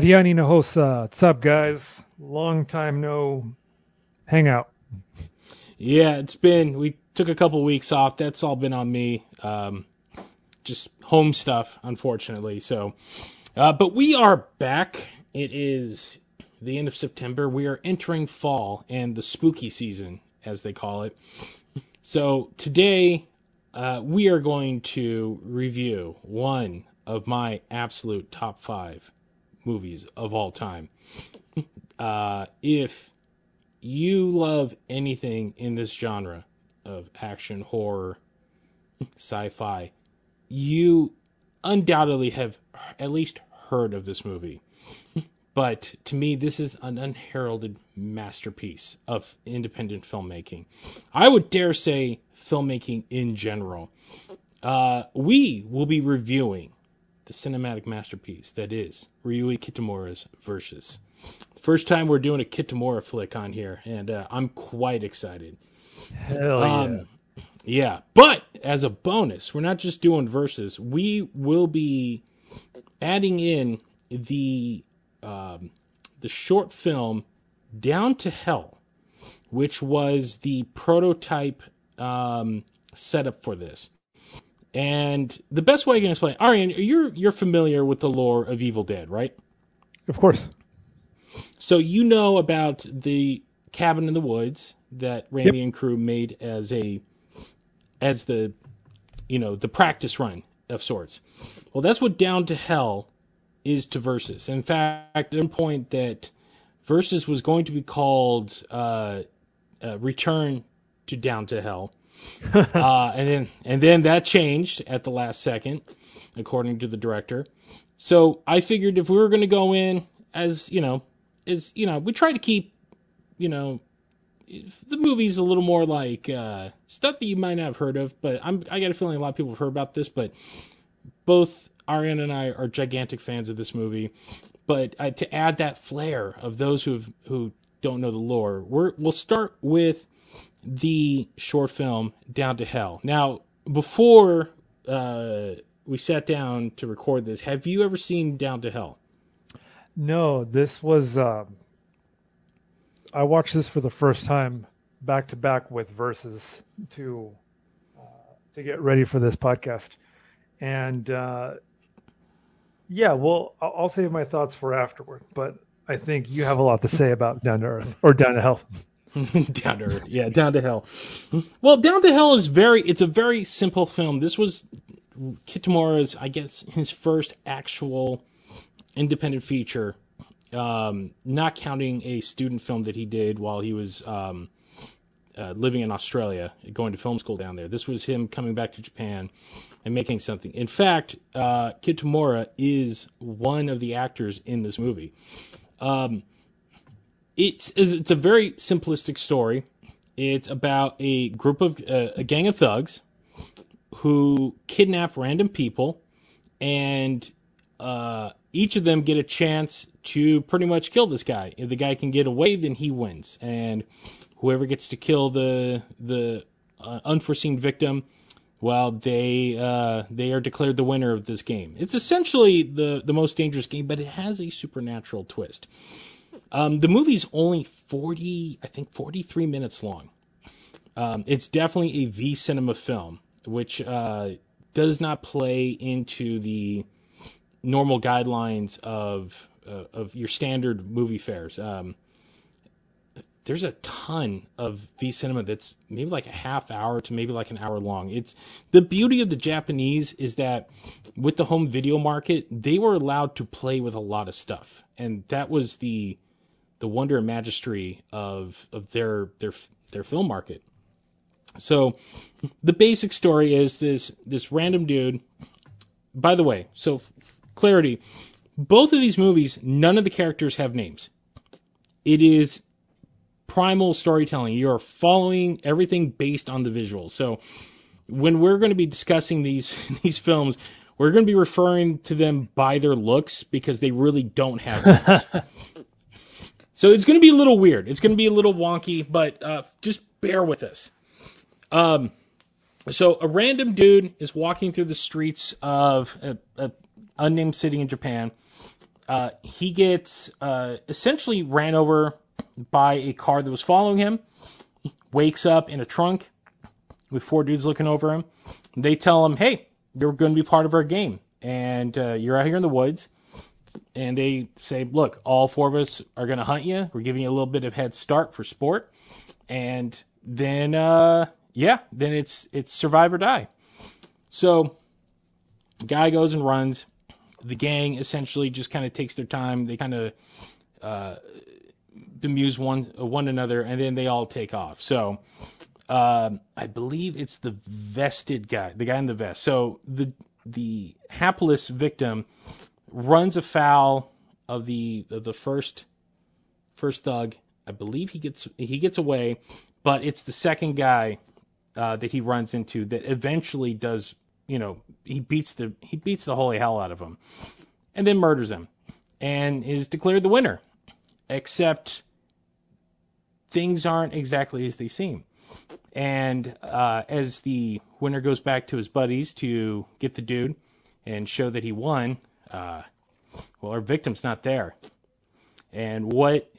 Ariani Nahosa. What's up, guys? Long time no hangout. yeah. It's been we took a couple weeks off. That's all been on me. Um, just home stuff, unfortunately. So, uh, but we are back. It is the end of September. We are entering fall and the spooky season, as they call it. So today uh, we are going to review one of my absolute top five movies of all time. Uh, if you love anything in this genre of action, horror, sci-fi, you undoubtedly have at least heard of this movie. But to me, this is an unheralded masterpiece of independent filmmaking. I would dare say filmmaking in general. Uh, we will be reviewing the cinematic masterpiece that is Ryuhei Kitamura's Versus. First time we're doing a Kitamura flick on here, and uh, I'm quite excited. Hell yeah. Um, yeah, but as a bonus, we're not just doing Versus. We will be adding in the um, the short film Down to Hell, which was the prototype um, setup for this. And the best way I can explain, Arian, you're you're familiar with the lore of Evil Dead, right? of course. So you know about the cabin in the woods that Raimi and crew made as a as the you know the practice run of sorts. Well, that's what Down to Hell is to Versus. In fact, at one point that Versus was going to be called uh, uh, Return to Down to Hell, uh, and then and then that changed at the last second, according to the director. So I figured if we were going to go in as you know, as you know, we try to keep you know the movie's a little more like uh, stuff that you might not have heard of, but I'm I got a feeling a lot of people have heard about this. But both Arian and I are gigantic fans of this movie. But uh, to add that flair of those who who don't know the lore, we're, we'll start with the short film Down to Hell. Now, before uh, we sat down to record this, have you ever seen Down to Hell? No, this was. Um, I watched this for the first time back to back with Versus to uh, to get ready for this podcast, and uh, yeah, well, I'll, I'll save my thoughts for afterward. But I think you have a lot to say about Down to Earth or Down to Hell. down to earth. Yeah, down to hell. Well, down to hell is very. It's a very simple film. This was Kitamura's, I guess, his first actual independent feature, um, not counting a student film that he did while he was um, uh, living in Australia, going to film school down there. This was him coming back to Japan and making something. In fact, uh, Kitamura is one of the actors in this movie. Um, it's it's a very simplistic story. It's about a group of uh, a gang of thugs who kidnap random people, and uh, each of them get a chance to pretty much kill this guy. If the guy can get away, then he wins, and whoever gets to kill the the uh, unforeseen victim, well, they uh, they are declared the winner of this game. It's essentially the the most dangerous game, but it has a supernatural twist. Um, the movie's only 40, I think 43 minutes long. Um, it's definitely a V cinema film, which uh, does not play into the normal guidelines of uh, of your standard movie fares. Um, there's a ton of V cinema that's maybe like a half hour to maybe like an hour long. It's the beauty of the Japanese is that with the home video market, they were allowed to play with a lot of stuff, and that was the the wonder and majesty of of their their their film market. So the basic story is this this random dude. By the way, so clarity, both of these movies, none of the characters have names. It is primal storytelling. You're following everything based on the visuals. So when we're going to be discussing these these films, we're going to be referring to them by their looks because they really don't have. So it's going to be a little weird. It's going to be a little wonky, but uh, just bear with us. Um, so a random dude is walking through the streets of a, a unnamed city in Japan. Uh, he gets uh, essentially ran over by a car that was following him. Wakes up in a trunk with four dudes looking over him. They tell him, "Hey, you're going to be part of our game, and uh, you're out here in the woods." And they say, "Look, all four of us are going to hunt you. We're giving you a little bit of head start for sport, and then, uh, yeah, then it's it's survive or die." So, guy goes and runs. The gang essentially just kind of takes their time. They kind of uh, bemuse one one another, and then they all take off. So um, I believe it's the vested guy, the guy in the vest. So the the hapless victim runs afoul of the of the first first thug. I believe he gets he gets away, but it's the second guy uh, that he runs into that eventually does you know he beats the he beats the holy hell out of him, and then murders him, and is declared the winner. Except things aren't exactly as they seem. And uh, as the winner goes back to his buddies to get the dude and show that he won, uh, well, our victim's not there. And what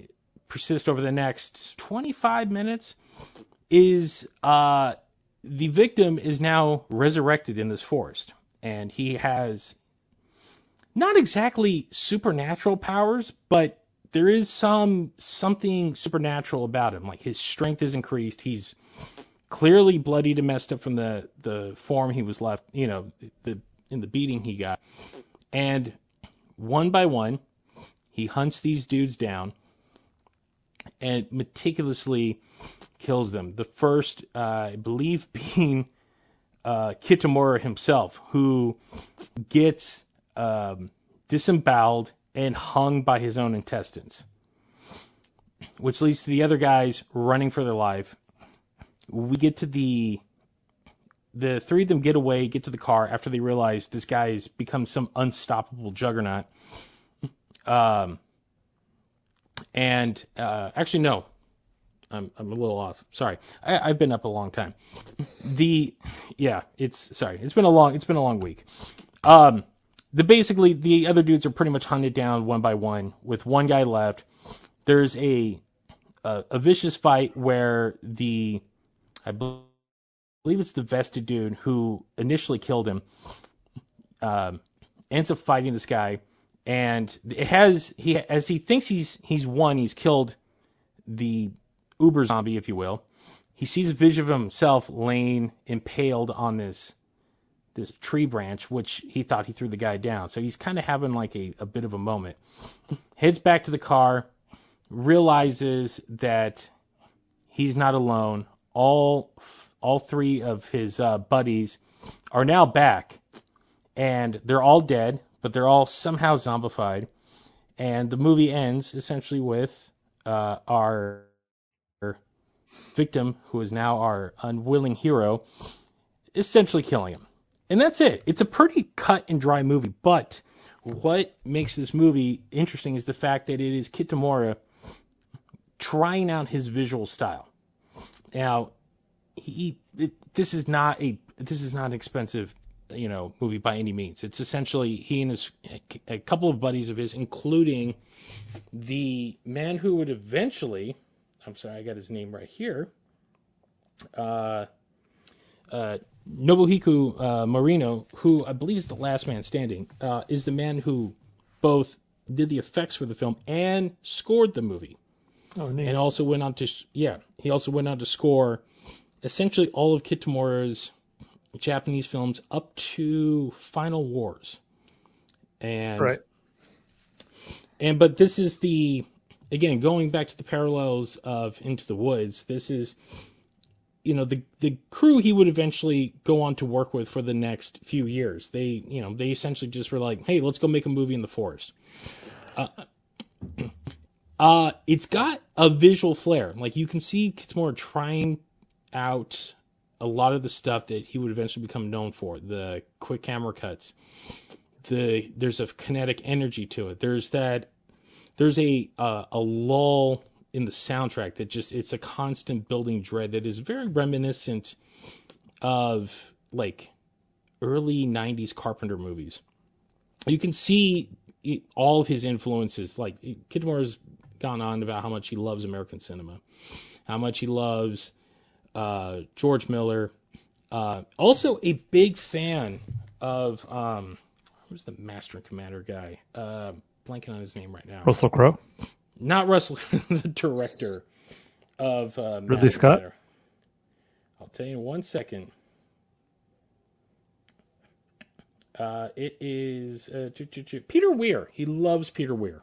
persists over the next 25 minutes is uh, the victim is now resurrected in this forest. And he has not exactly supernatural powers, but there is some something supernatural about him. Like his strength is increased. He's clearly bloodied and messed up from the the form he was left, you know, the in the beating he got. And one by one, he hunts these dudes down and meticulously kills them. The first, uh, I believe, being uh, Kitamura himself, who gets um, disemboweled and hung by his own intestines, which leads to the other guys running for their life. We get to the the three of them get away, get to the car after they realize this guy has become some unstoppable juggernaut. Um, and uh, actually, no, I'm I'm a little off. Sorry, I, I've been up a long time. The yeah, it's sorry, it's been a long it's been a long week. Um, the basically the other dudes are pretty much hunted down one by one with one guy left. There's a a, a vicious fight where the I believe it's the vested dude who initially killed him um, ends up fighting this guy, and it has he as he thinks he's he's won, he's killed the uber zombie, if you will. He sees a vision of himself laying impaled on this this tree branch, which he thought he threw the guy down. So he's kind of having like a, a bit of a moment. Heads back to the car, realizes that he's not alone. All all three of his uh, buddies are now back, and they're all dead, but they're all somehow zombified. And the movie ends essentially with uh, our victim, who is now our unwilling hero, essentially killing him. And that's it. It's a pretty cut and dry movie, but what makes this movie interesting is the fact that it is Kitamura trying out his visual style. Now, he it, this is not a this is not an expensive you know movie by any means. It's essentially he and his a couple of buddies of his, including the man who would eventually I'm sorry, I got his name right here. Uh, uh, Nobuhiko uh, Morino, who I believe is the last man standing, uh, is the man who both did the effects for the film and scored the movie. Oh, neat. And also went on to yeah, he also went on to score essentially all of Kitamura's Japanese films up to Final Wars. And right. And but this is the again going back to the parallels of Into the Woods. This is you know the the crew he would eventually go on to work with for the next few years. They you know they essentially just were like, hey, let's go make a movie in the forest. Uh, uh, it's got a visual flair. Like you can see Kitamura trying out a lot of the stuff that he would eventually become known for. The quick camera cuts. The there's a kinetic energy to it. There's that. There's a uh, a lull in the soundtrack that just it's a constant building dread that is very reminiscent of like early 90s Carpenter movies. You can see all of his influences. Like Kitamura's gone on about how much he loves American cinema, how much he loves uh, George Miller. Uh, also, a big fan of um, who's the Master and Commander guy? Uh, blanking on his name right now. Russell Crowe. Not Russell, the director of uh, Ridley Scott. I'll tell you in one second. Uh, it is uh, Peter Weir. He loves Peter Weir.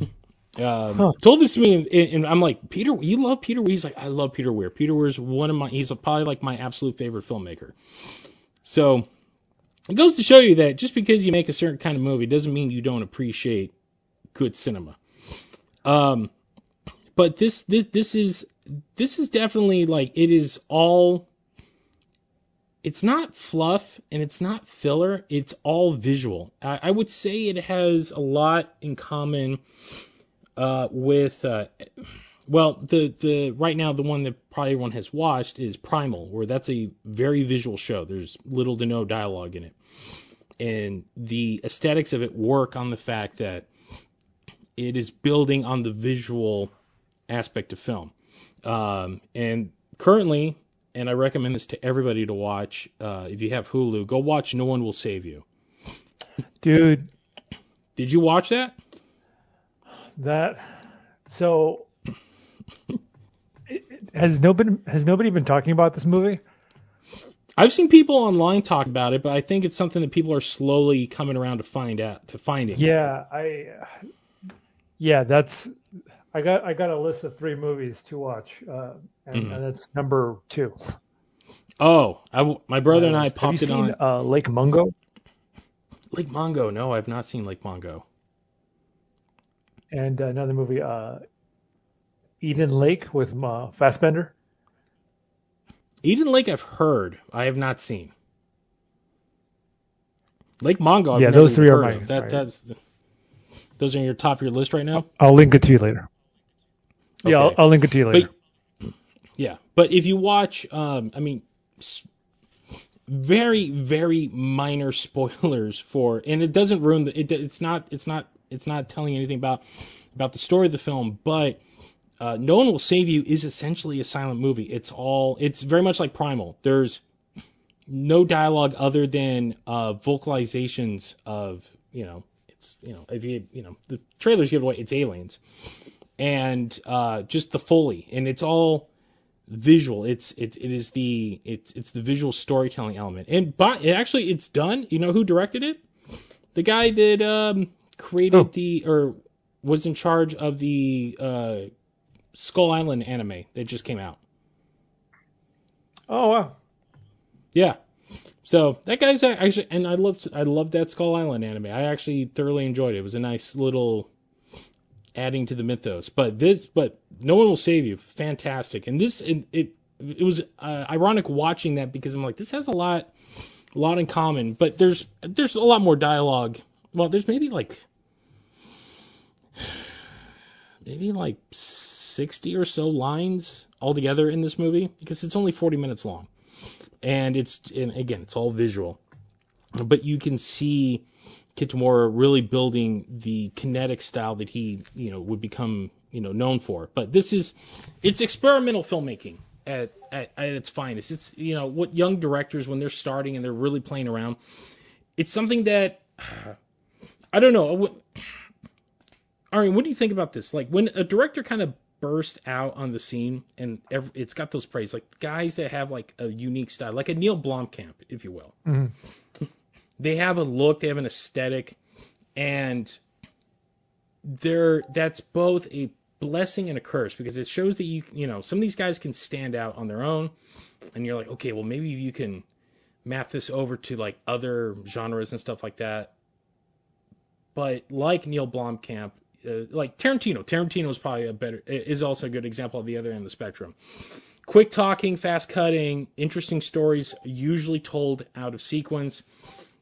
Um, huh. Told this to me, and, and, I'm like, Peter, you love Peter Weir? He's like, I love Peter Weir. Peter Weir's one of my, he's a, probably like my absolute favorite filmmaker. So it goes to show you that just because you make a certain kind of movie doesn't mean you don't appreciate good cinema. Um, but this, this, this is, this is definitely like, it is all it's not fluff and it's not filler. It's all visual. I, I would say it has a lot in common uh, with, uh, well, the the right now the one that probably everyone has watched is Primal, where that's a very visual show. There's little to no dialogue in it, and the aesthetics of it work on the fact that it is building on the visual aspect of film. Um, and currently, and I recommend this to everybody to watch. Uh, if you have Hulu, go watch No One Will Save You. Dude, did you watch that? That so has nobody has nobody been talking about this movie? I've seen people online talk about it, but I think it's something that people are slowly coming around to find out to finding. Yeah, I yeah, that's I got I got a list of three movies to watch, uh, and, mm-hmm. and that's number two. Oh, I, my brother and I popped have you it seen, on. Uh, Lake Mungo. Lake Mungo? No, I've not seen Lake Mungo. And another movie, uh, Eden Lake with uh, Fassbender. Eden Lake, I've heard. I have not seen. Lake Mungo. I've yeah, those three are my. That, that's those are your top of your list right now. I'll link it to you later. Okay. Yeah, I'll, I'll, link it to you later. But, yeah, but if you watch, um, I mean, very very minor spoilers for, and it doesn't ruin the. It, it's not. It's not. It's not telling anything about about the story of the film, but. Uh, no one will save you is essentially a silent movie. It's all. It's very much like Primal. There's no dialogue other than uh, vocalizations of you know it's you know if you you know the trailers give away it's aliens and uh, just the foley and it's all visual it's it, it is the it's it's the visual storytelling element and but actually it's done you know who directed it the guy that um, created oh. the or was in charge of the uh, Skull Island anime that just came out. Oh wow. Yeah. So that guy's actually, and I loved I loved that Skull Island anime. I actually thoroughly enjoyed it. It was a nice little adding to the mythos. But this, but no one will save you. Fantastic. And this, it it, it was uh, ironic watching that because I'm like, this has a lot, a lot in common. But there's there's a lot more dialogue. Well, there's maybe like maybe like 60 or so lines altogether in this movie because it's only 40 minutes long and it's and again it's all visual, but you can see Kitamura really building the kinetic style that he you know would become you know known for. But this is it's experimental filmmaking at, at, at its finest. It's you know what young directors when they're starting and they're really playing around. It's something that I don't know. Ari, what do you think about this? Like when a director kind of burst out on the scene, and every, it's got those praise like guys that have like a unique style, like a Neil Blomkamp, if you will. Mm-hmm. They have a look, they have an aesthetic, and they're that's both a blessing and a curse because it shows that you you know some of these guys can stand out on their own, and you're like, okay, well maybe you can map this over to like other genres and stuff like that. But like Neil Blomkamp, uh, like Tarantino. Tarantino is probably a better is also a good example of the other end of the spectrum. Quick talking, fast cutting, interesting stories, usually told out of sequence.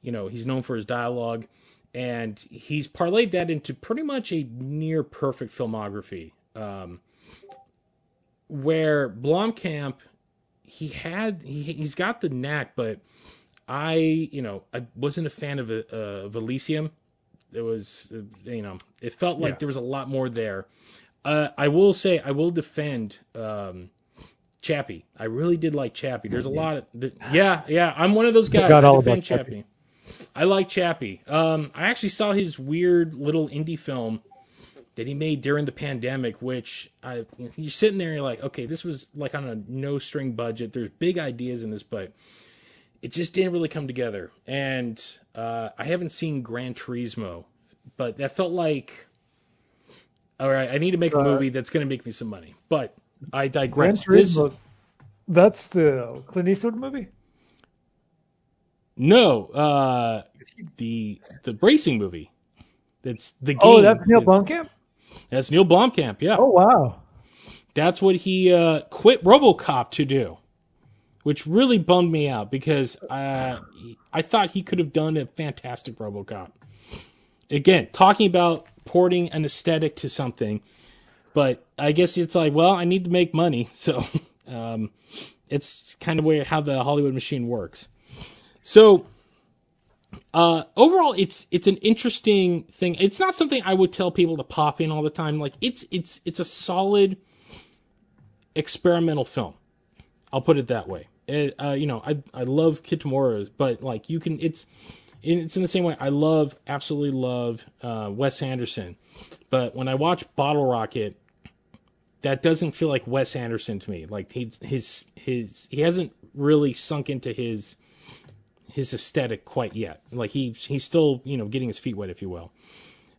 You know, he's known for his dialogue, and he's parlayed that into pretty much a near perfect filmography. Um, where Blomkamp, he had he he's got the knack, but I you know I wasn't a fan of uh, of Elysium. There was uh, you know it felt like Yeah. there was a lot more there. Uh, I will say I will defend um, Chappie. I really did like Chappie. There's a lot of the, yeah yeah. I'm one of those guys. I defend about Chappie. I like Chappie. Um, I actually saw his weird little indie film that he made during the pandemic, which I you're sitting there and you're like, okay, this was like on a no string budget. There's big ideas in this, but it just didn't really come together. And uh, I haven't seen Gran Turismo, but that felt like, all right, I need to make a movie that's going to make me some money. But I Gran digress. This- Turismo. That's the Clint Eastwood movie. no, uh, the the racing movie. That's the game. Oh, that's Neil Blomkamp. That's Neil Blomkamp. Yeah. Oh wow. That's what he uh, quit RoboCop to do, which really bummed me out because uh, I thought he could have done a fantastic RoboCop. Again, talking about porting an aesthetic to something, but I guess it's like, well, I need to make money, so um, it's kind of way how the Hollywood machine works. So uh, overall, it's it's an interesting thing. It's not something I would tell people to pop in all the time. Like it's it's it's a solid experimental film. I'll put it that way. It, uh, you know, I I love Kitamura, but like you can, it's it's in the same way. I love, absolutely love uh, Wes Anderson, but when I watch Bottle Rocket, that doesn't feel like Wes Anderson to me. Like he his his he hasn't really sunk into his his aesthetic quite yet. Like he he's still you know getting his feet wet, if you will.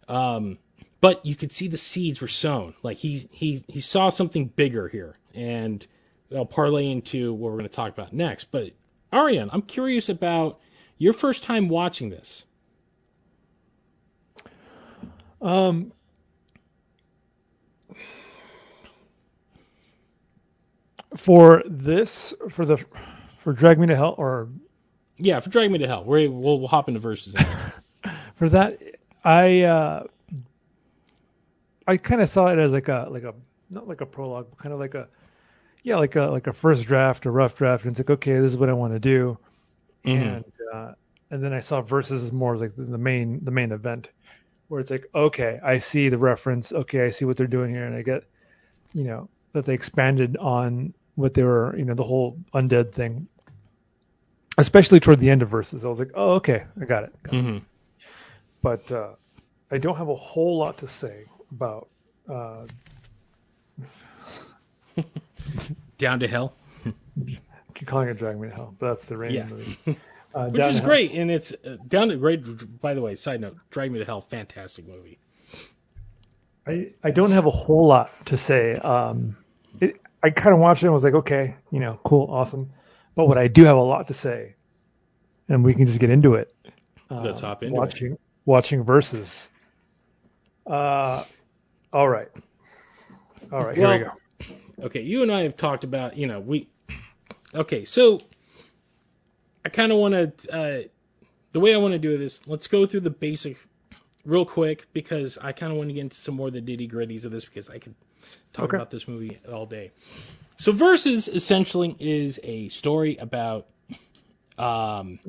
Um, but you could see the seeds were sown. Like he he he saw something bigger here, and I'll parlay into what we're going to talk about next. But Arian, I'm curious about your first time watching this. Um, for this, for the, for Drag Me to Hell, or Yeah, for Drag Me to Hell, we're, we'll we'll hop into Versus. in. for that, I, uh, I kind of saw it as like a, like a, not like a prologue, but kind of like a, yeah, like a, like a first draft, a rough draft, and it's like, okay, this is what I want to do, Mhm. and, uh, and then I saw Versus as more like the main, the main event, where it's like, okay, I see the reference, okay, I see what they're doing here, and I get, you know, that they expanded on what they were, you know, the whole undead thing, especially toward the end of Versus. I was like, oh, okay, I got it. Got it. Mhm. But uh, I don't have a whole lot to say about. Uh, Down to Hell, I keep calling it Drag Me to Hell, but that's the rain Yeah. movie. Uh, which is great, and it's uh, Down to great. By the way, side note, Drag Me to Hell, fantastic movie. I, I don't have a whole lot to say. Um, it, I kind of watched it and was like, okay, you know, cool, awesome. But what I do have a lot to say, and we can just get into it. Uh, Let's hop into it. watching, Watching Versus. Uh, all right. All right, here we go. Okay, you and I have talked about, you know, we. Okay, so I kind of want to. Uh, the way I want to do this, let's go through the basic real quick because I kind of want to get into some more of the nitty gritties of this because I could talk Okay. about this movie all day. So, Versus essentially is a story about. Um,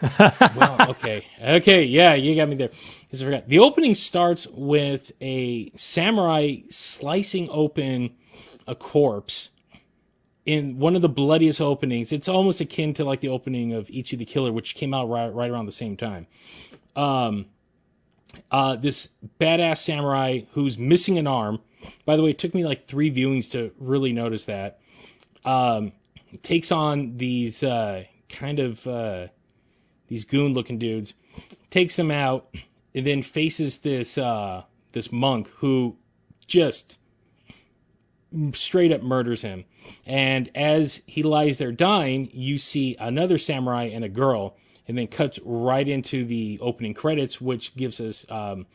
well, okay, okay, yeah, you got me there. 'Cause I forgot. The opening starts with a samurai slicing open a corpse in one of the bloodiest openings. It's almost akin to like the opening of Ichi the Killer, which came out right, right around the same time. Um, uh, this badass samurai who's missing an arm. By the way, it took me like three viewings to really notice that. Um, takes on these uh, kind of uh, these goon-looking dudes, takes them out, and then faces this uh, this monk who just straight up murders him. And as he lies there dying, you see another samurai and a girl, and then cuts right into the opening credits, which gives us um,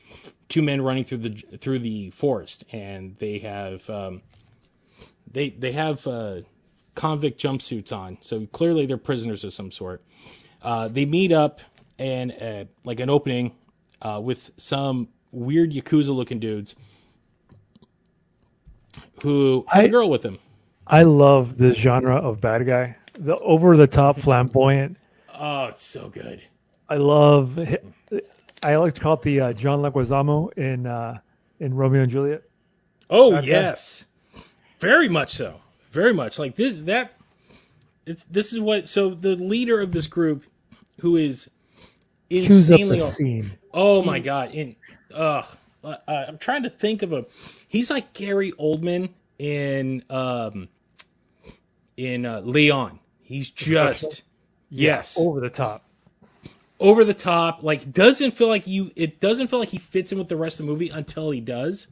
two men running through the through the forest, and they have um, they they have uh, convict jumpsuits on, so clearly they're prisoners of some sort. Uh, they meet up and uh, like an opening uh, with some weird yakuza looking dudes who a I- girl with him. I love this genre of bad guy. The over the top, flamboyant. Oh, it's so good. I love. I like to call it the uh, John Leguizamo in uh, in Romeo and Juliet. Oh yes, very much so. Very much like this. That it's, this is what. So the leader of this group, who is Choose up insanely. the scene. Oh my god! In ugh, uh, I'm trying to think of a. He's like Gary Oldman in um in uh, Leon. He's just yes Over the top. over the top. Like doesn't feel like you. It doesn't feel like he fits in with the rest of the movie until he does,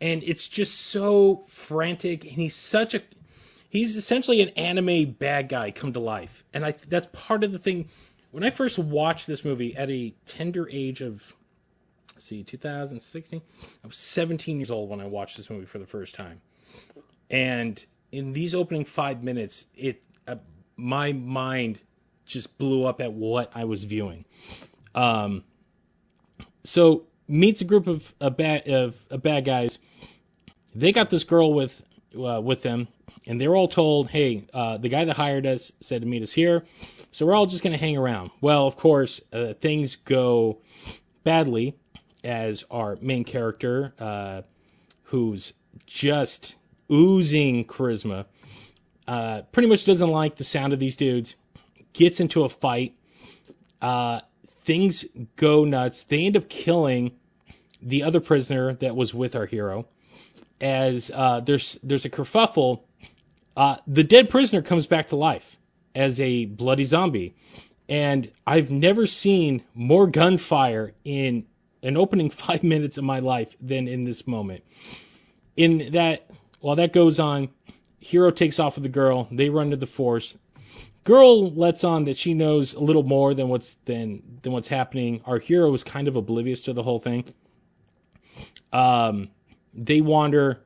and it's just so frantic. And he's such a. He's essentially an anime bad guy come to life, and I that's part of the thing. When I first watched this movie at a tender age of, see, 2016, I was 17 years old when I watched this movie for the first time, and in these opening five minutes, it uh, my mind just blew up at what I was viewing. Um, so meets a group of a bad of, of bad guys. They got this girl with uh, with them, and they're all told, "Hey, uh, the guy that hired us said to meet us here, so we're all just gonna hang around." Well, of course, uh, things go badly as our main character, uh, who's just oozing charisma, uh, pretty much doesn't like the sound of these dudes, gets into a fight. Uh, things go nuts. They end up killing the other prisoner that was with our hero. As uh, there's there's a kerfuffle, uh, the dead prisoner comes back to life as a bloody zombie, and I've never seen more gunfire in an opening five minutes of my life than in this moment. In that, while that goes on, hero takes off with the girl. They run to the force. Girl lets on that she knows a little more than what's than than what's happening. Our hero is kind of oblivious to the whole thing. Um, they wander.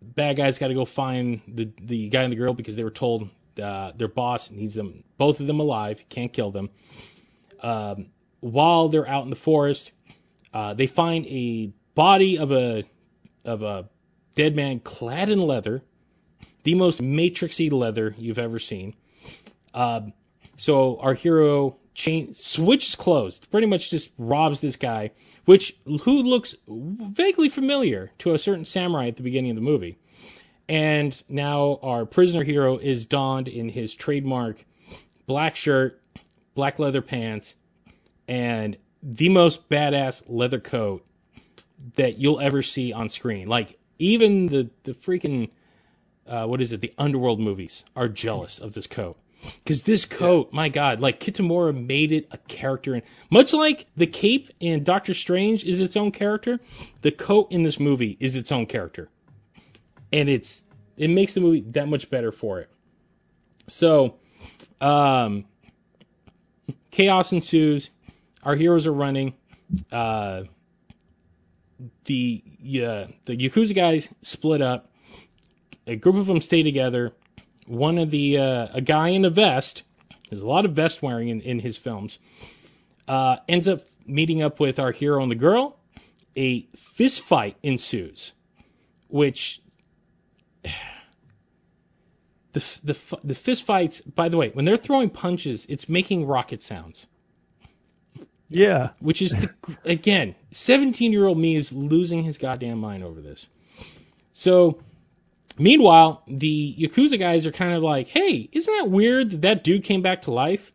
Bad guys got to go find the the guy and the girl because they were told uh, their boss needs them, both of them alive, can't kill them. Um, while they're out in the forest, uh, they find a body of a of a dead man clad in leather, the most matrixy leather you've ever seen. Um, so our hero chain switches clothes, pretty much just robs this guy, which who looks vaguely familiar to a certain samurai at the beginning of the movie. And now our prisoner hero is donned in his trademark black shirt, black leather pants, and the most badass leather coat that you'll ever see on screen. Like even the the freaking uh, what is it? The underworld movies are jealous of this coat because this coat, my God, like Kitamura made it a character, and much like the cape in Doctor Strange is its own character, the coat in this movie is its own character, and it's it makes the movie that much better for it. So, um, chaos ensues. Our heroes are running. Uh, the yeah, the Yakuza guys split up. A group of them stay together. One of the uh, a guy in a vest. There's a lot of vest wearing in, in his films. Uh, ends up meeting up with our hero and the girl. A fist fight ensues, which the the the fist fights. By the way, when they're throwing punches, it's making rocket sounds Yeah. which is the, again, 17 year old me is losing his goddamn mind over this. So, meanwhile, the Yakuza guys are kind of like, hey, isn't that weird that that dude came back to life?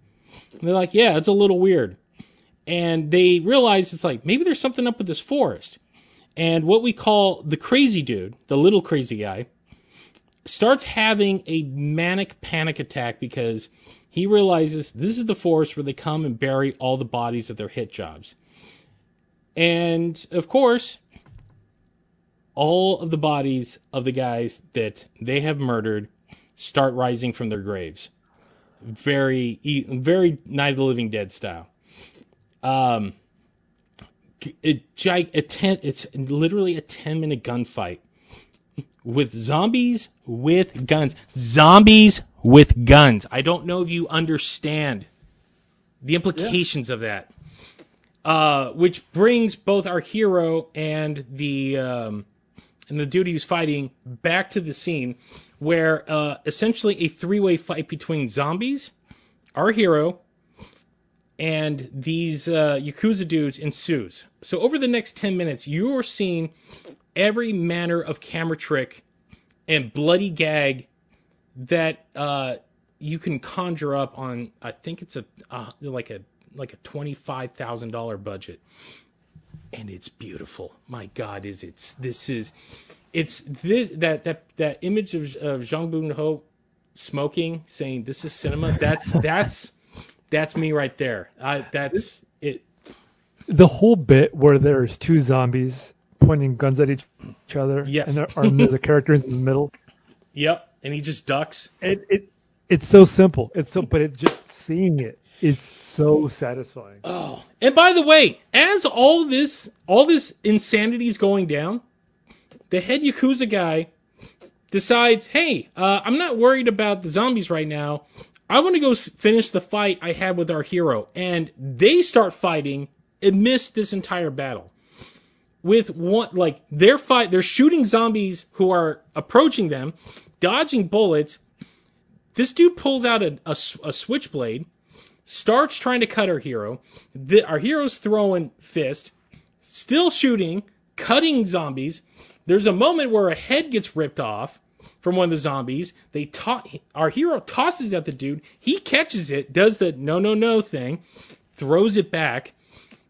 And they're like, yeah, it's a little weird. And they realize it's like, maybe there's something up with this forest. And what we call the crazy dude, the little crazy guy, starts having a manic panic attack because he realizes this is the forest where they come and bury all the bodies of their hit jobs. And of course, all of the bodies of the guys that they have murdered start rising from their graves. Very, very Night of the Living Dead style. Um, it, a ten, it's literally a 10 minute gunfight with zombies with guns. Zombies with guns. I don't know if you understand the implications of that. Uh, which brings both our hero and the um, and the dude he was fighting back to the scene where uh, essentially a three-way fight between zombies, our hero, and these uh, Yakuza dudes ensues. So over the next 10 minutes, you're seeing every manner of camera trick and bloody gag that uh, you can conjure up on. I think it's a uh, like a like a twenty five thousand dollar budget, and it's beautiful. My God, is it's this is it's this that that that image of, of Zhang Boon Ho smoking, saying this is cinema. That's that's that's me right there. I, that's it. The whole bit where there's two zombies pointing guns at each other, Yes. and there are the characters in the middle. Yep, and he just ducks. It, it it's so simple. It's so, but it just seeing it is so satisfying. Oh, and by the way, as all this all this insanity is going down, the head yakuza guy decides, "Hey, uh, I'm not worried about the zombies right now. I want to go finish the fight I had with our hero." And they start fighting amidst this entire battle. With one, like they're fight, they're shooting zombies who are approaching them, dodging bullets. This dude pulls out a a switchblade, starts trying to cut our hero. The, our hero's throwing fist, still shooting, cutting zombies. There's a moment where a head gets ripped off from one of the zombies. They to- our hero tosses at the dude. He catches it, does the no no no thing, throws it back.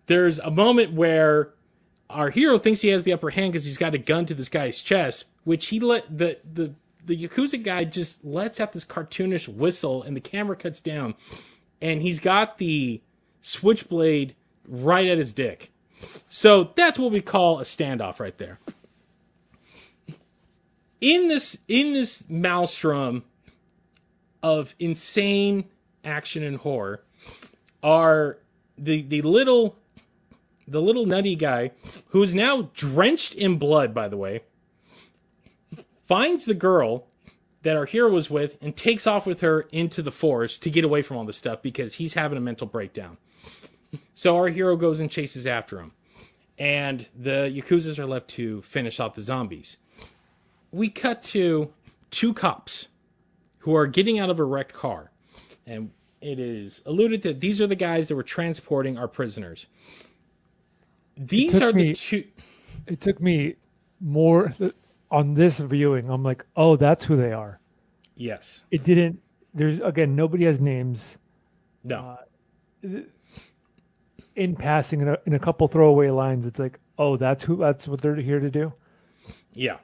There's a moment where our hero thinks he has the upper hand because he's got a gun to this guy's chest, which he let the the the yakuza guy just lets out this cartoonish whistle, and the camera cuts down, and he's got the switchblade right at his dick. So that's what we call a standoff right there. In this in this maelstrom of insane action and horror are the the little the little nutty guy who is now drenched in blood by the way finds the girl that our hero was with and takes off with her into the forest to get away from all this stuff because he's having a mental breakdown. So our hero goes and chases after him. And the Yakuzas are left to finish off the zombies. We cut to two cops who are getting out of a wrecked car. And it is alluded that these are the guys that were transporting our prisoners. These are the me- two. It took me more on this viewing. I'm like, oh, that's who they are. Yes. It didn't. There's again, nobody has names. No. Uh, in passing, in a, in a couple throwaway lines, it's like, oh, that's who. That's what they're here to do. yeah.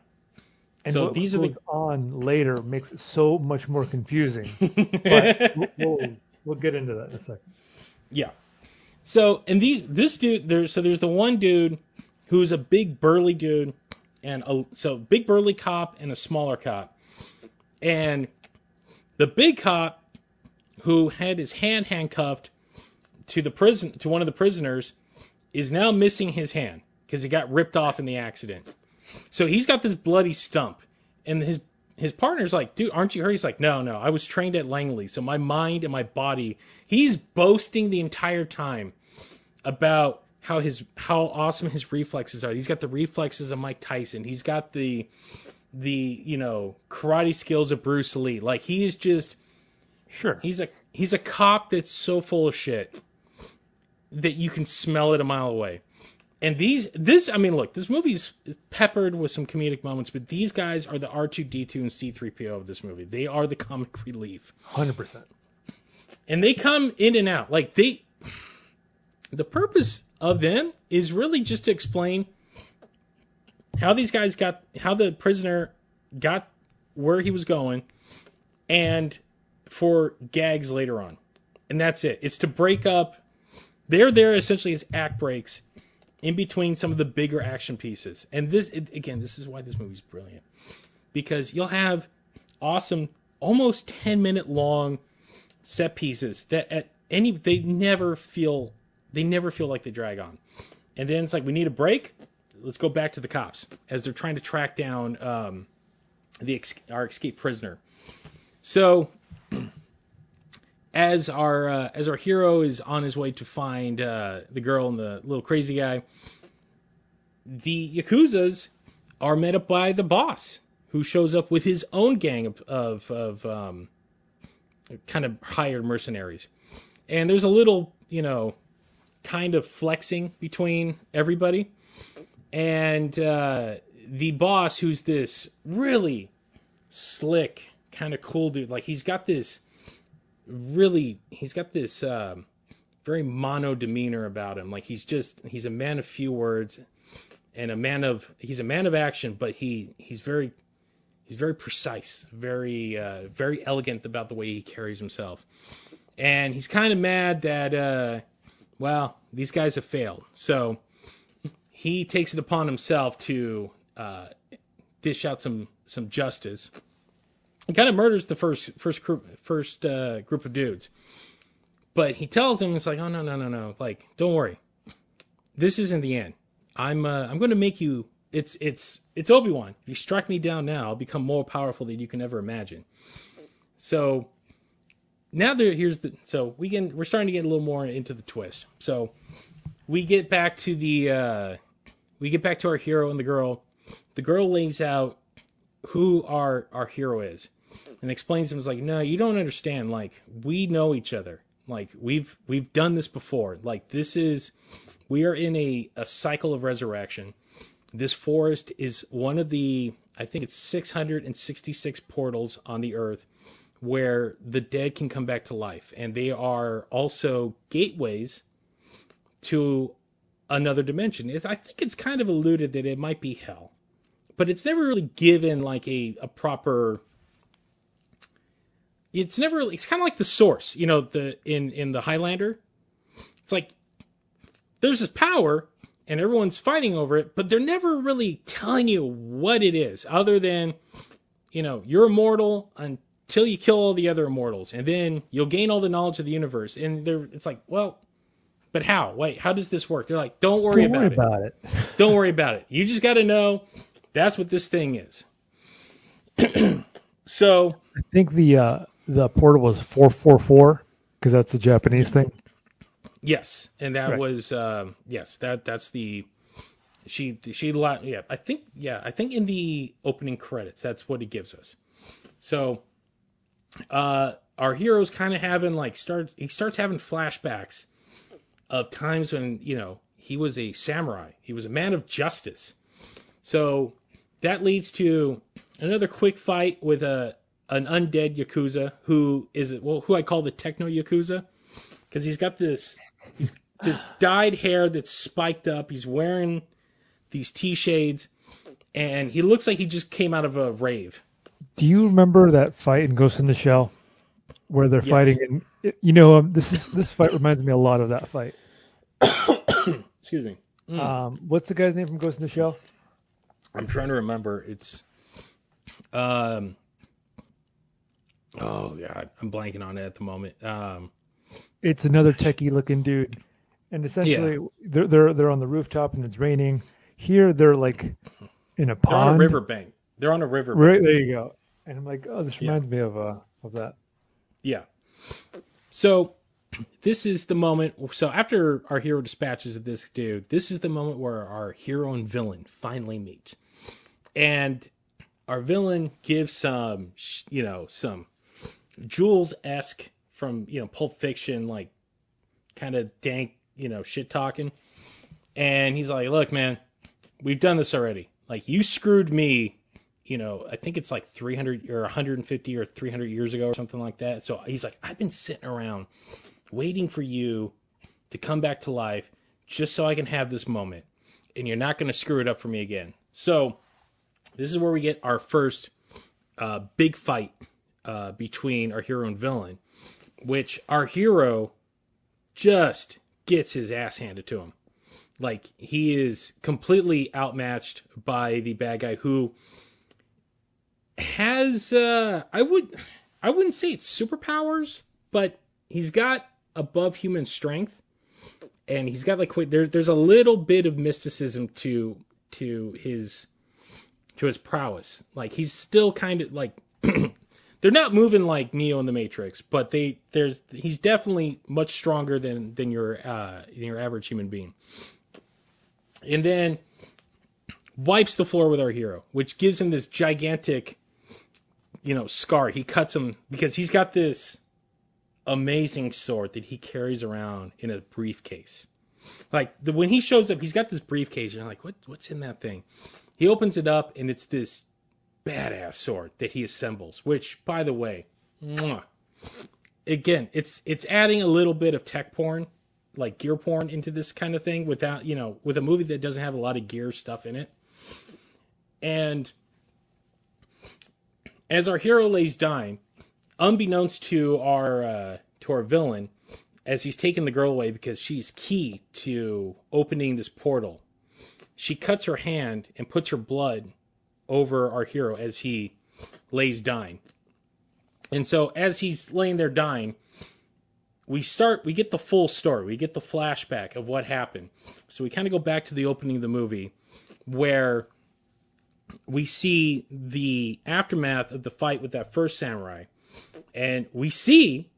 And So these are the- on later makes it so much more confusing. but we'll, we'll, we'll get into that in a second. Yeah. So and these this dude there so there's the one dude who's a big burly dude and a so big burly cop and a smaller cop. And the big cop who had his hand handcuffed to the prison to one of the prisoners is now missing his hand because it got ripped off in the accident. So he's got this bloody stump and his his partner's like, dude, aren't you hurt? He's like, no, no, I was trained at Langley, so my mind and my body. He's boasting the entire time about how his how awesome his reflexes are. He's got the reflexes of Mike Tyson. He's got the the you know karate skills of Bruce Lee. Like he is just Sure. he's a he's a cop that's so full of shit that you can smell it a mile away. And these this I mean look, this movie's peppered with some comedic moments, but these guys are the R2D2 and C3PO of this movie. They are the comic relief. Hundred percent. And they come in and out. Like they the purpose of them is really just to explain how these guys got how the prisoner got where he was going and for gags later on. And that's it. It's to break up they're there essentially as act breaks in between some of the bigger action pieces. And this it, again, this is why this movie's brilliant. Because you'll have awesome almost 10 minute long set pieces that at any they never feel they never feel like they drag on. And then it's like we need a break. Let's go back to the cops as they're trying to track down um, the our escaped prisoner. So as our uh, as our hero is on his way to find uh, the girl and the little crazy guy, the yakuza's are met up by the boss, who shows up with his own gang of of, of um, kind of hired mercenaries. And there's a little, you know, kind of flexing between everybody. And uh, the boss, who's this really slick, kind of cool dude, like he's got this really, he's got this um, very mono demeanor about him. Like he's just, he's a man of few words and a man of, he's a man of action, but he, he's very, he's very precise, very, uh, very elegant about the way he carries himself. And he's kind of mad that, uh, well, these guys have failed. So he takes it upon himself to uh, dish out some some justice. He kind of murders the first first group first uh, group of dudes, but he tells him it's like, oh no no no no, like don't worry, this isn't the end. I'm uh, I'm going to make you. It's it's it's Obi Wan. If you strike me down now, I'll become more powerful than you can ever imagine. So now there here's the so we can we're starting to get a little more into the twist. So we get back to the uh, we get back to our hero and the girl. The girl lays out who our our hero is and explains to him is like, no, you don't understand. Like we know each other. Like we've we've done this before. Like this is we are in a, a cycle of resurrection. This forest is one of the I think it's 666 portals on the earth where the dead can come back to life, and they are also gateways to another dimension. I think it's kind of alluded that it might be hell, but it's never really given like a, a proper. It's never. It's kind of like the source, you know, the in in the Highlander. It's like there's this power and everyone's fighting over it, but they're never really telling you what it is, other than, you know, you're immortal until you kill all the other immortals, and then you'll gain all the knowledge of the universe. And they're, it's like, well, but how? Wait, how does this work? They're like, don't worry, Don't about, worry it. about it. Don't worry about it. You just got to know that's what this thing is. so, I think the uh, the portal was 444 because that's the Japanese thing. yes, and that Right. was um, yes, that that's the she she yeah, I think yeah, I think in the opening credits that's what it gives us. So, uh our hero's kind of having like starts he starts having flashbacks of times when, you know, he was a samurai. He was a man of justice. So, that leads to another quick fight with a an undead yakuza who is well who I call the techno yakuza because he's got this he's this dyed hair that's spiked up. He's wearing these T shades, and he looks like he just came out of a rave. Do you remember that fight in Ghost in the Shell where they're Yes. fighting? And you know, um, this is this fight reminds me a lot of that fight. Excuse me. Mm. Um, what's the guy's name from Ghost in the Shell? I'm trying to remember. It's um. Oh god, I'm blanking on it at the moment. Um. It's another techie looking dude, and essentially they're they're they're on the rooftop and it's raining. Here they're like in a They're pond. on a riverbank. They're on a riverbank. Right there you go. And I'm like, oh, this Yeah. reminds me of uh of that. Yeah. So this is the moment. So after our hero dispatches this dude, this is the moment where our hero and villain finally meet, and our villain gives some, you know, some Jules esque from you know Pulp Fiction, like kind of dank, you know, shit talking, and he's like, "Look, man, we've done this already. Like you screwed me." You know, I think it's like 300 or 150 or 300 years ago or something like that. So he's like, I've been sitting around waiting for you to come back to life just so I can have this moment. And you're not going to screw it up for me again. So this is where we get our first uh, big fight uh, between our hero and villain, which our hero just gets his ass handed to him. Like he is completely outmatched by the bad guy who has uh I would I wouldn't say it's superpowers, but he's got above human strength and he's got like there there's a little bit of mysticism to to his to his prowess. Like he's still kind of like they're not moving like Neo in the Matrix, but they there's he's definitely much stronger than than your uh than your average human being. And then wipes the floor with our hero, which gives him this gigantic, you know, scar. He cuts him because he's got this amazing sword that he carries around in a briefcase. Like the, when he shows up, he's got this briefcase. And I'm like, what, what's in that thing? He opens it up, and it's this badass sword that he assembles. Which, by the way, mwah, again, it's it's adding a little bit of tech porn, like gear porn, into this kind of thing without, you know, with a movie that doesn't have a lot of gear stuff in it. And as our hero lays dying, unbeknownst to our uh, to our villain, as he's taking the girl away because she's key to opening this portal, she cuts her hand and puts her blood over our hero as he lays dying. And so as he's laying there dying, we start we get the full story. We get the flashback of what happened. So we kind of go back to the opening of the movie where we see the aftermath of the fight with that first samurai. And we see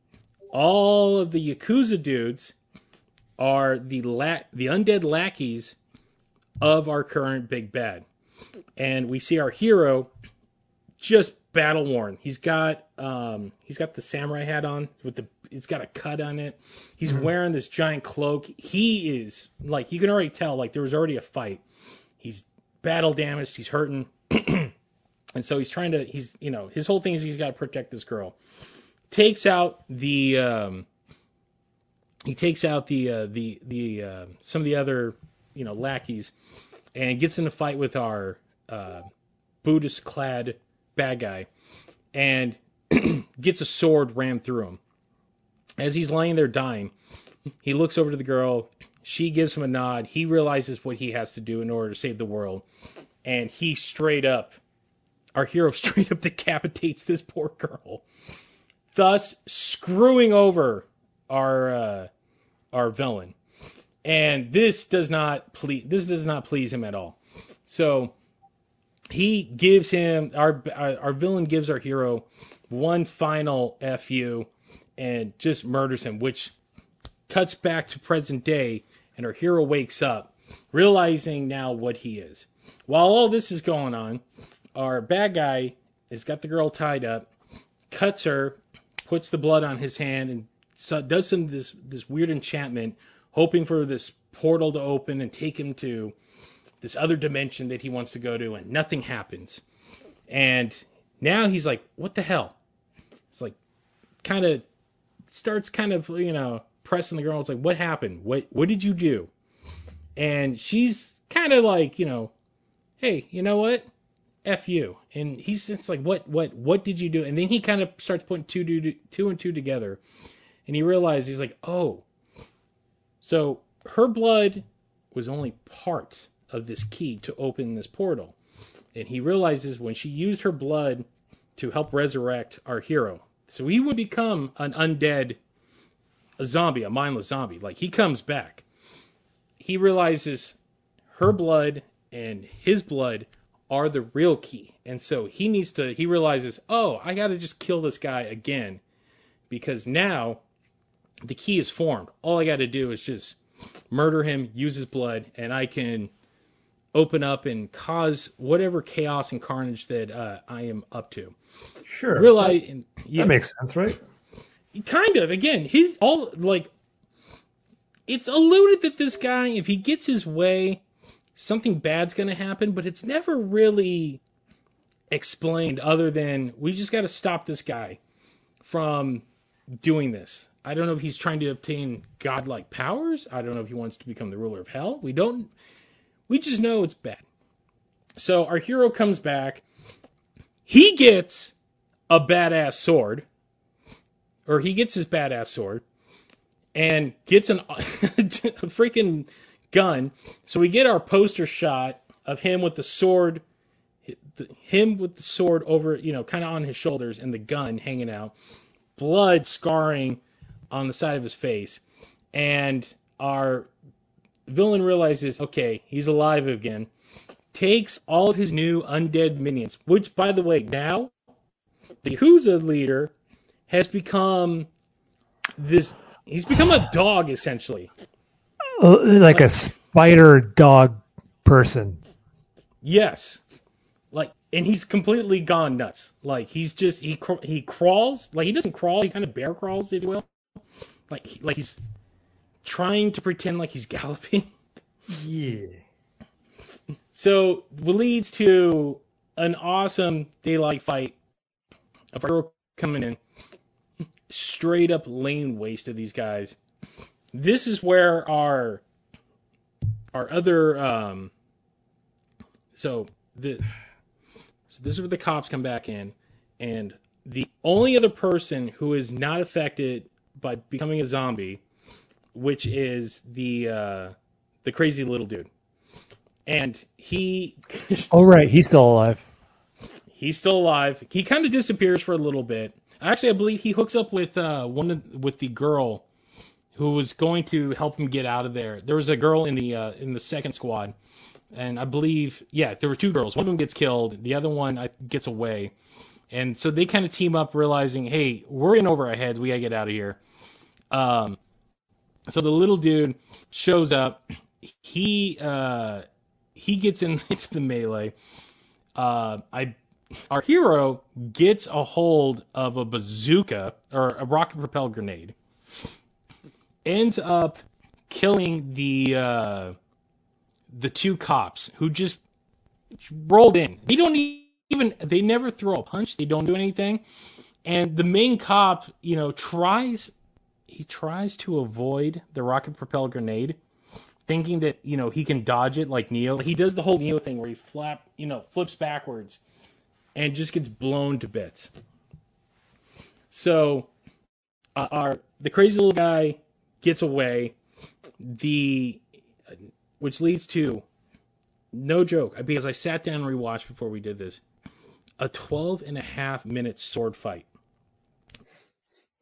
all of the Yakuza dudes are the la- the undead lackeys of our current big bad. And we see our hero just battle worn. He's got um, he's got the samurai hat on with the it's got a cut on it. He's mm-hmm. wearing this giant cloak. He is like you can already tell like there was already a fight. He's battle damaged. He's hurting. and so he's trying to he's you know his whole thing is he's got to protect this girl. Takes out the um, he takes out the uh, the the uh, some of the other you know lackeys and gets in a fight with our uh, Buddhist clad bad guy and gets a sword rammed through him. As he's lying there dying, he looks over to the girl. She gives him a nod. He realizes what he has to do in order to save the world. And he straight up, our hero straight up decapitates this poor girl, thus screwing over our uh, our villain. And this does not please this does not please him at all. So he gives him our our villain gives our hero one final fu and just murders him, which cuts back to present day, and our hero wakes up, realizing now what he is. While all this is going on, our bad guy has got the girl tied up, cuts her, puts the blood on his hand, and so does some this this weird enchantment, hoping for this portal to open and take him to this other dimension that he wants to go to, and nothing happens. And now he's like, what the hell? It's like, kind of starts kind of, you know, pressing the girl. It's like, what happened? What what did you do? And she's kind of like, you know, hey, you know what? F you. And he's just like, what what what did you do? And then he kind of starts putting two, two, two and two together, and he realizes he's like, oh, so her blood was only part of this key to open this portal. And he realizes when she used her blood to help resurrect our hero, so he would become an undead, a zombie, a mindless zombie. Like he comes back. He realizes her blood and his blood are the real key. And so he needs to, he realizes, oh, I got to just kill this guy again because now the key is formed. All I got to do is just murder him, use his blood, and I can open up and cause whatever chaos and carnage that uh, I am up to. Sure. Realize that, yeah, that makes sense, right? Kind of. Again, he's all like it's alluded that this guy, if he gets his way, something bad's going to happen, but it's never really explained other than we just got to stop this guy from doing this. I don't know if he's trying to obtain godlike powers. I don't know if he wants to become the ruler of hell. We don't we just know it's bad. So our hero comes back. He gets a badass sword, or he gets his badass sword, and gets an, a freaking gun. So we get our poster shot of him with the sword, him with the sword over, you know, kind of on his shoulders, and the gun hanging out, blood scarring on the side of his face, and our villain realizes, okay, he's alive again, takes all of his new undead minions, which, by the way, now the Yakuza leader has become this. He's become a dog essentially, uh, like, like a spider dog person. Yes. Like, and he's completely gone nuts. Like, he's just he cr- he crawls. Like, he doesn't crawl. He kind of bear crawls, if you will. Like, like he's trying to pretend like he's galloping. Yeah. So what leads to an awesome daylight fight of Hero coming in, straight up lane waste of these guys. This is where our our other um so the so this is where the cops come back in and the only other person who is not affected by becoming a zombie, which is the uh the crazy little dude. And he Oh right, he's still alive. He's still alive. He kind of disappears for a little bit. Actually, I believe he hooks up with uh, one of, with the girl who was going to help him get out of there. There was a girl in the uh, in the second squad, and I believe yeah, there were two girls. One of them gets killed. The other one gets away, and so they kind of team up, realizing, hey, we're in over our heads. We gotta get out of here. Um, so the little dude shows up. He uh, he gets in, into the melee. Uh, I our hero gets a hold of a bazooka or a rocket propelled grenade, ends up killing the uh, the two cops who just rolled in. They don't even they never throw a punch. They don't do anything. And the main cop, you know, tries he tries to avoid the rocket propelled grenade, thinking that you know he can dodge it like Neo. He does the whole Neo thing where he flap, you know, flips backwards and just gets blown to bits. So, uh, our the crazy little guy gets away. The which leads to no joke because I sat down and rewatched before we did this a 12 and a half minute sword fight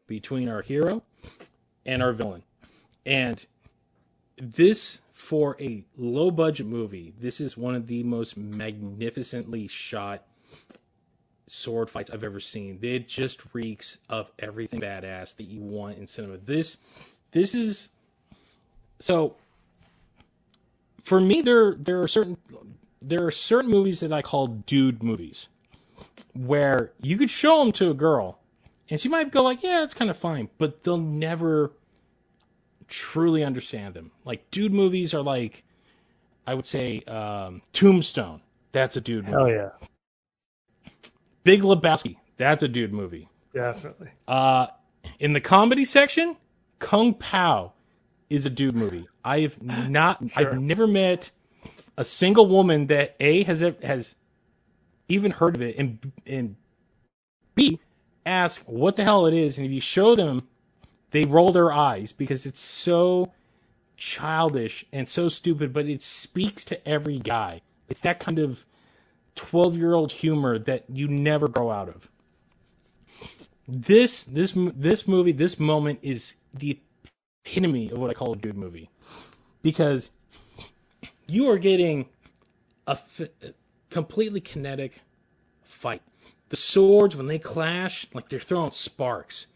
between our hero and our villain. And this for a low budget movie, this is one of the most magnificently shot sword fights I've ever seen. It just reeks of everything badass that you want in cinema. This this is so for me there there are certain there are certain movies that I call dude movies where you could show them to a girl and she might go like, "Yeah, it's kind of fine," but they'll never truly understand them. Like dude movies are like I would say um, Tombstone. That's a dude movie. Hell yeah. Big Lebowski. That's a dude movie. Definitely. Uh, in the comedy section, Kung Pao is a dude movie. I've not, Sure. I've never met a single woman that a has has even heard of it, and and b ask what the hell it is, and if you show them, they roll their eyes because it's so childish and so stupid, but it speaks to every guy. It's that kind of 12 year old humor that you never grow out of. This this this movie this moment is the epitome of what I call a dude movie because you are getting a, f- completely kinetic fight. The swords when they clash, like they're throwing sparks.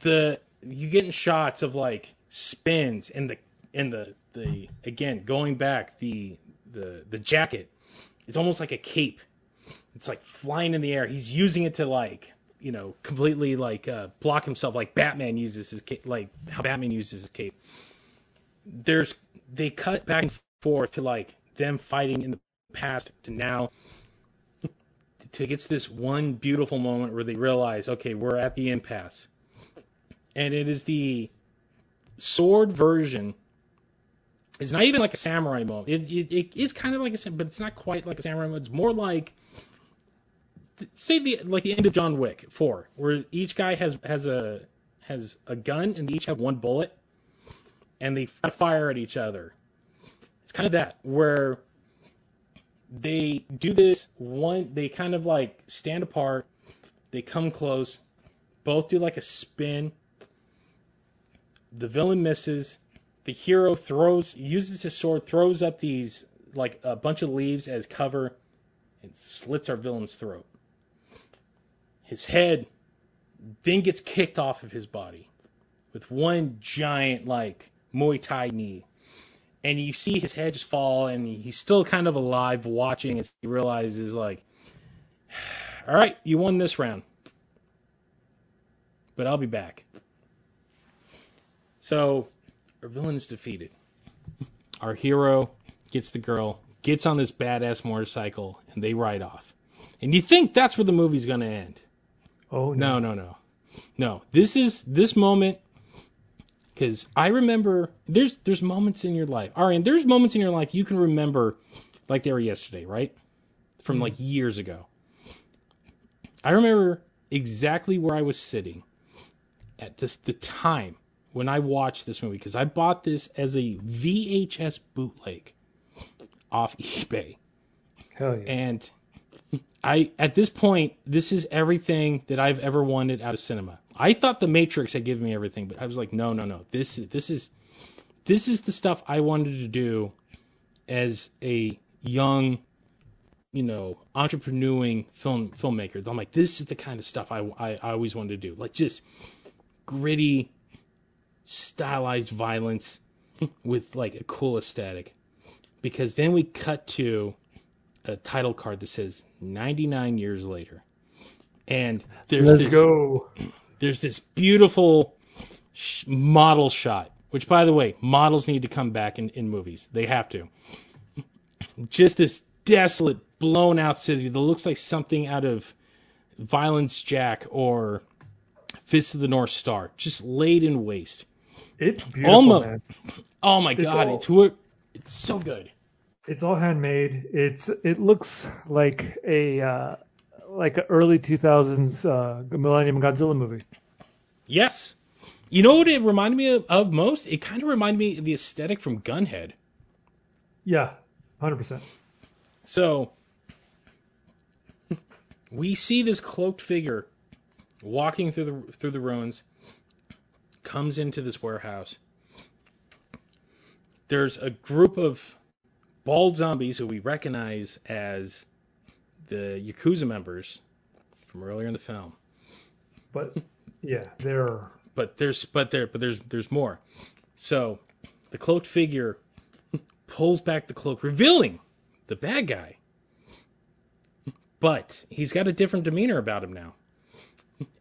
The you getting shots of like spins and the and the the again going back the the the jacket. It's almost like a cape. It's like flying in the air. He's using it to like you know completely like uh, block himself, like Batman uses his cape, like how Batman uses his cape. There's they cut back and forth to like them fighting in the past to now to get to this one beautiful moment where they realize, okay, we're at the impasse. And it is the sword version. It's not even like a samurai mode. It, it, it is kind of like a but it's not quite like a samurai mode. It's more like say the like the end of John Wick 4, where each guy has has a has a gun and they each have one bullet, and they fire at each other. It's kind of that where they do this one. They kind of like stand apart. They come close. Both do like a spin. The villain misses. The hero throws uses his sword, throws up these like a bunch of leaves as cover, and slits our villain's throat. His head then gets kicked off of his body with one giant like Muay Thai knee. and you see his head just fall, and he's still kind of alive, watching as he realizes like, all right, you won this round, but I'll be back. So our villain's defeated. Our hero gets the girl, gets on this badass motorcycle, and they ride off. And you think that's where the movie's gonna end. Oh No, no, no. No. This is this moment because I remember there's there's moments in your life. Right, there's moments in your life you can remember like they were yesterday, right? From mm-hmm. like years ago. I remember exactly where I was sitting at this, the time when I watched this movie because I bought this as a VHS bootleg off eBay. Hell yeah. And I at this point, this is everything that I've ever wanted out of cinema. I thought The Matrix had given me everything, but I was like, no, no, no. This is this is this is the stuff I wanted to do as a young, you know, entrepreneuring film filmmaker. I'm like, this is the kind of stuff I, I, I always wanted to do. Like just gritty, stylized violence with like a cool aesthetic. Because then we cut to a title card that says 99 years later. And there's Let's this go. there's this beautiful sh- model shot, which by the way, models need to come back in, in movies. They have to. Just this desolate, blown out city that looks like something out of Violence Jack or Fist of the North Star, just laid in waste. It's beautiful, man. Oh my It's god, all- it's it's so good. It's all handmade. It's it looks like a uh, like an early 2000s uh, Millennium Godzilla movie. Yes. You know what it reminded me of, of most? It kind of reminded me of the aesthetic from Gunhead. Yeah, 100%. So we see this cloaked figure walking through the through the ruins, comes into this warehouse. There's a group of bald zombies who we recognize as the Yakuza members from earlier in the film. But yeah, they're But there's but there but there's there's more. So the cloaked figure pulls back the cloak, revealing the bad guy. But he's got a different demeanor about him now.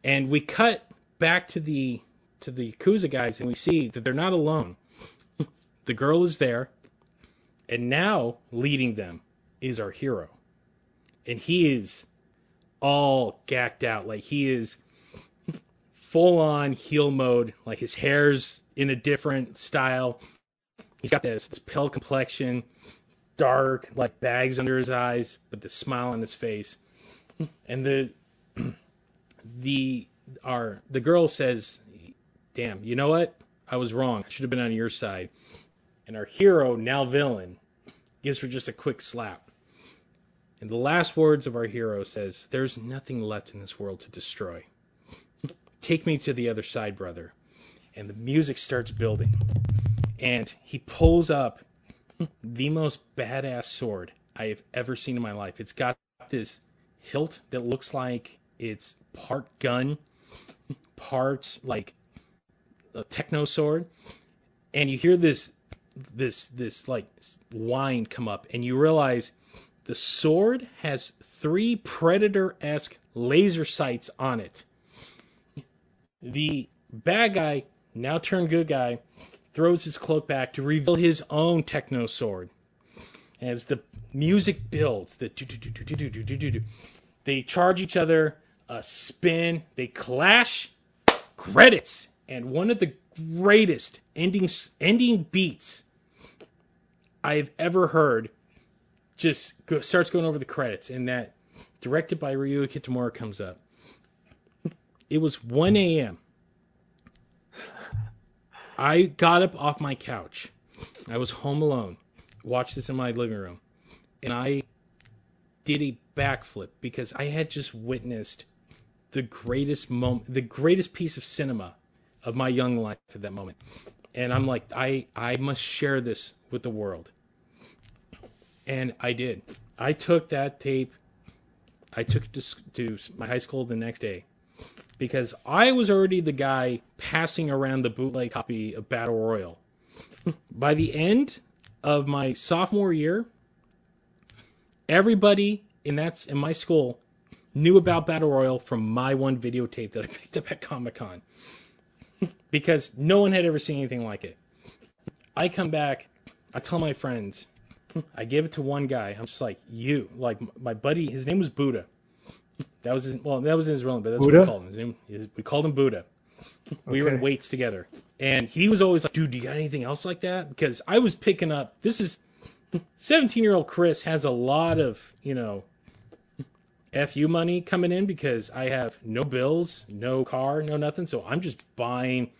And we cut back to the to the Yakuza guys and we see that they're not alone. The girl is there, and now leading them is our hero. And he is all gacked out. Like he is full on heel mode. Like his hair's in a different style. He's got this, this pale complexion, dark, like bags under his eyes, but the smile on his face. And the the our the girl says, "Damn, you know what? I was wrong. I should have been on your side." And our hero, now villain, gives her just a quick slap. And the last words of our hero says, "There's nothing left in this world to destroy." Take me to the other side, brother. And the music starts building. And he pulls up the most badass sword I have ever seen in my life. It's got this hilt that looks like it's part gun, part like a techno sword, and you hear this this this like whine come up, and you realize the sword has three predator-esque laser sights on it. The bad guy, now turned good guy, throws his cloak back to reveal his own techno sword. As the music builds, the they charge each other, a spin, they clash, credits and one of the greatest ending ending beats I've ever heard just go, starts going over the credits, and that directed by Ryu Kitamura comes up. It was 1 a.m. I got up off my couch. I was home alone. Watched this in my living room. And I did a backflip because I had just witnessed the greatest moment, the greatest piece of cinema of my young life at that moment. And I'm like, I, I must share this with the world. And I did. I took that tape. I took it to, to my high school the next day because I was already the guy passing around the bootleg copy of Battle Royale. By the end of my sophomore year, everybody in that's in my school knew about Battle Royale from my one videotape that I picked up at Comic Con because no one had ever seen anything like it. I come back, I tell my friends, I give it to one guy. I'm just like you, like my buddy. His name was Buddha. That was his, well, that was his real name, but that's Buddha? what we called him. His name, his, we called him Buddha. We were in weights together, and he was always like, "Dude, do you got anything else like that?" Because I was picking up. This is 17 year old Chris has a lot of you know fu money coming in because I have no bills, no car, no nothing. So I'm just buying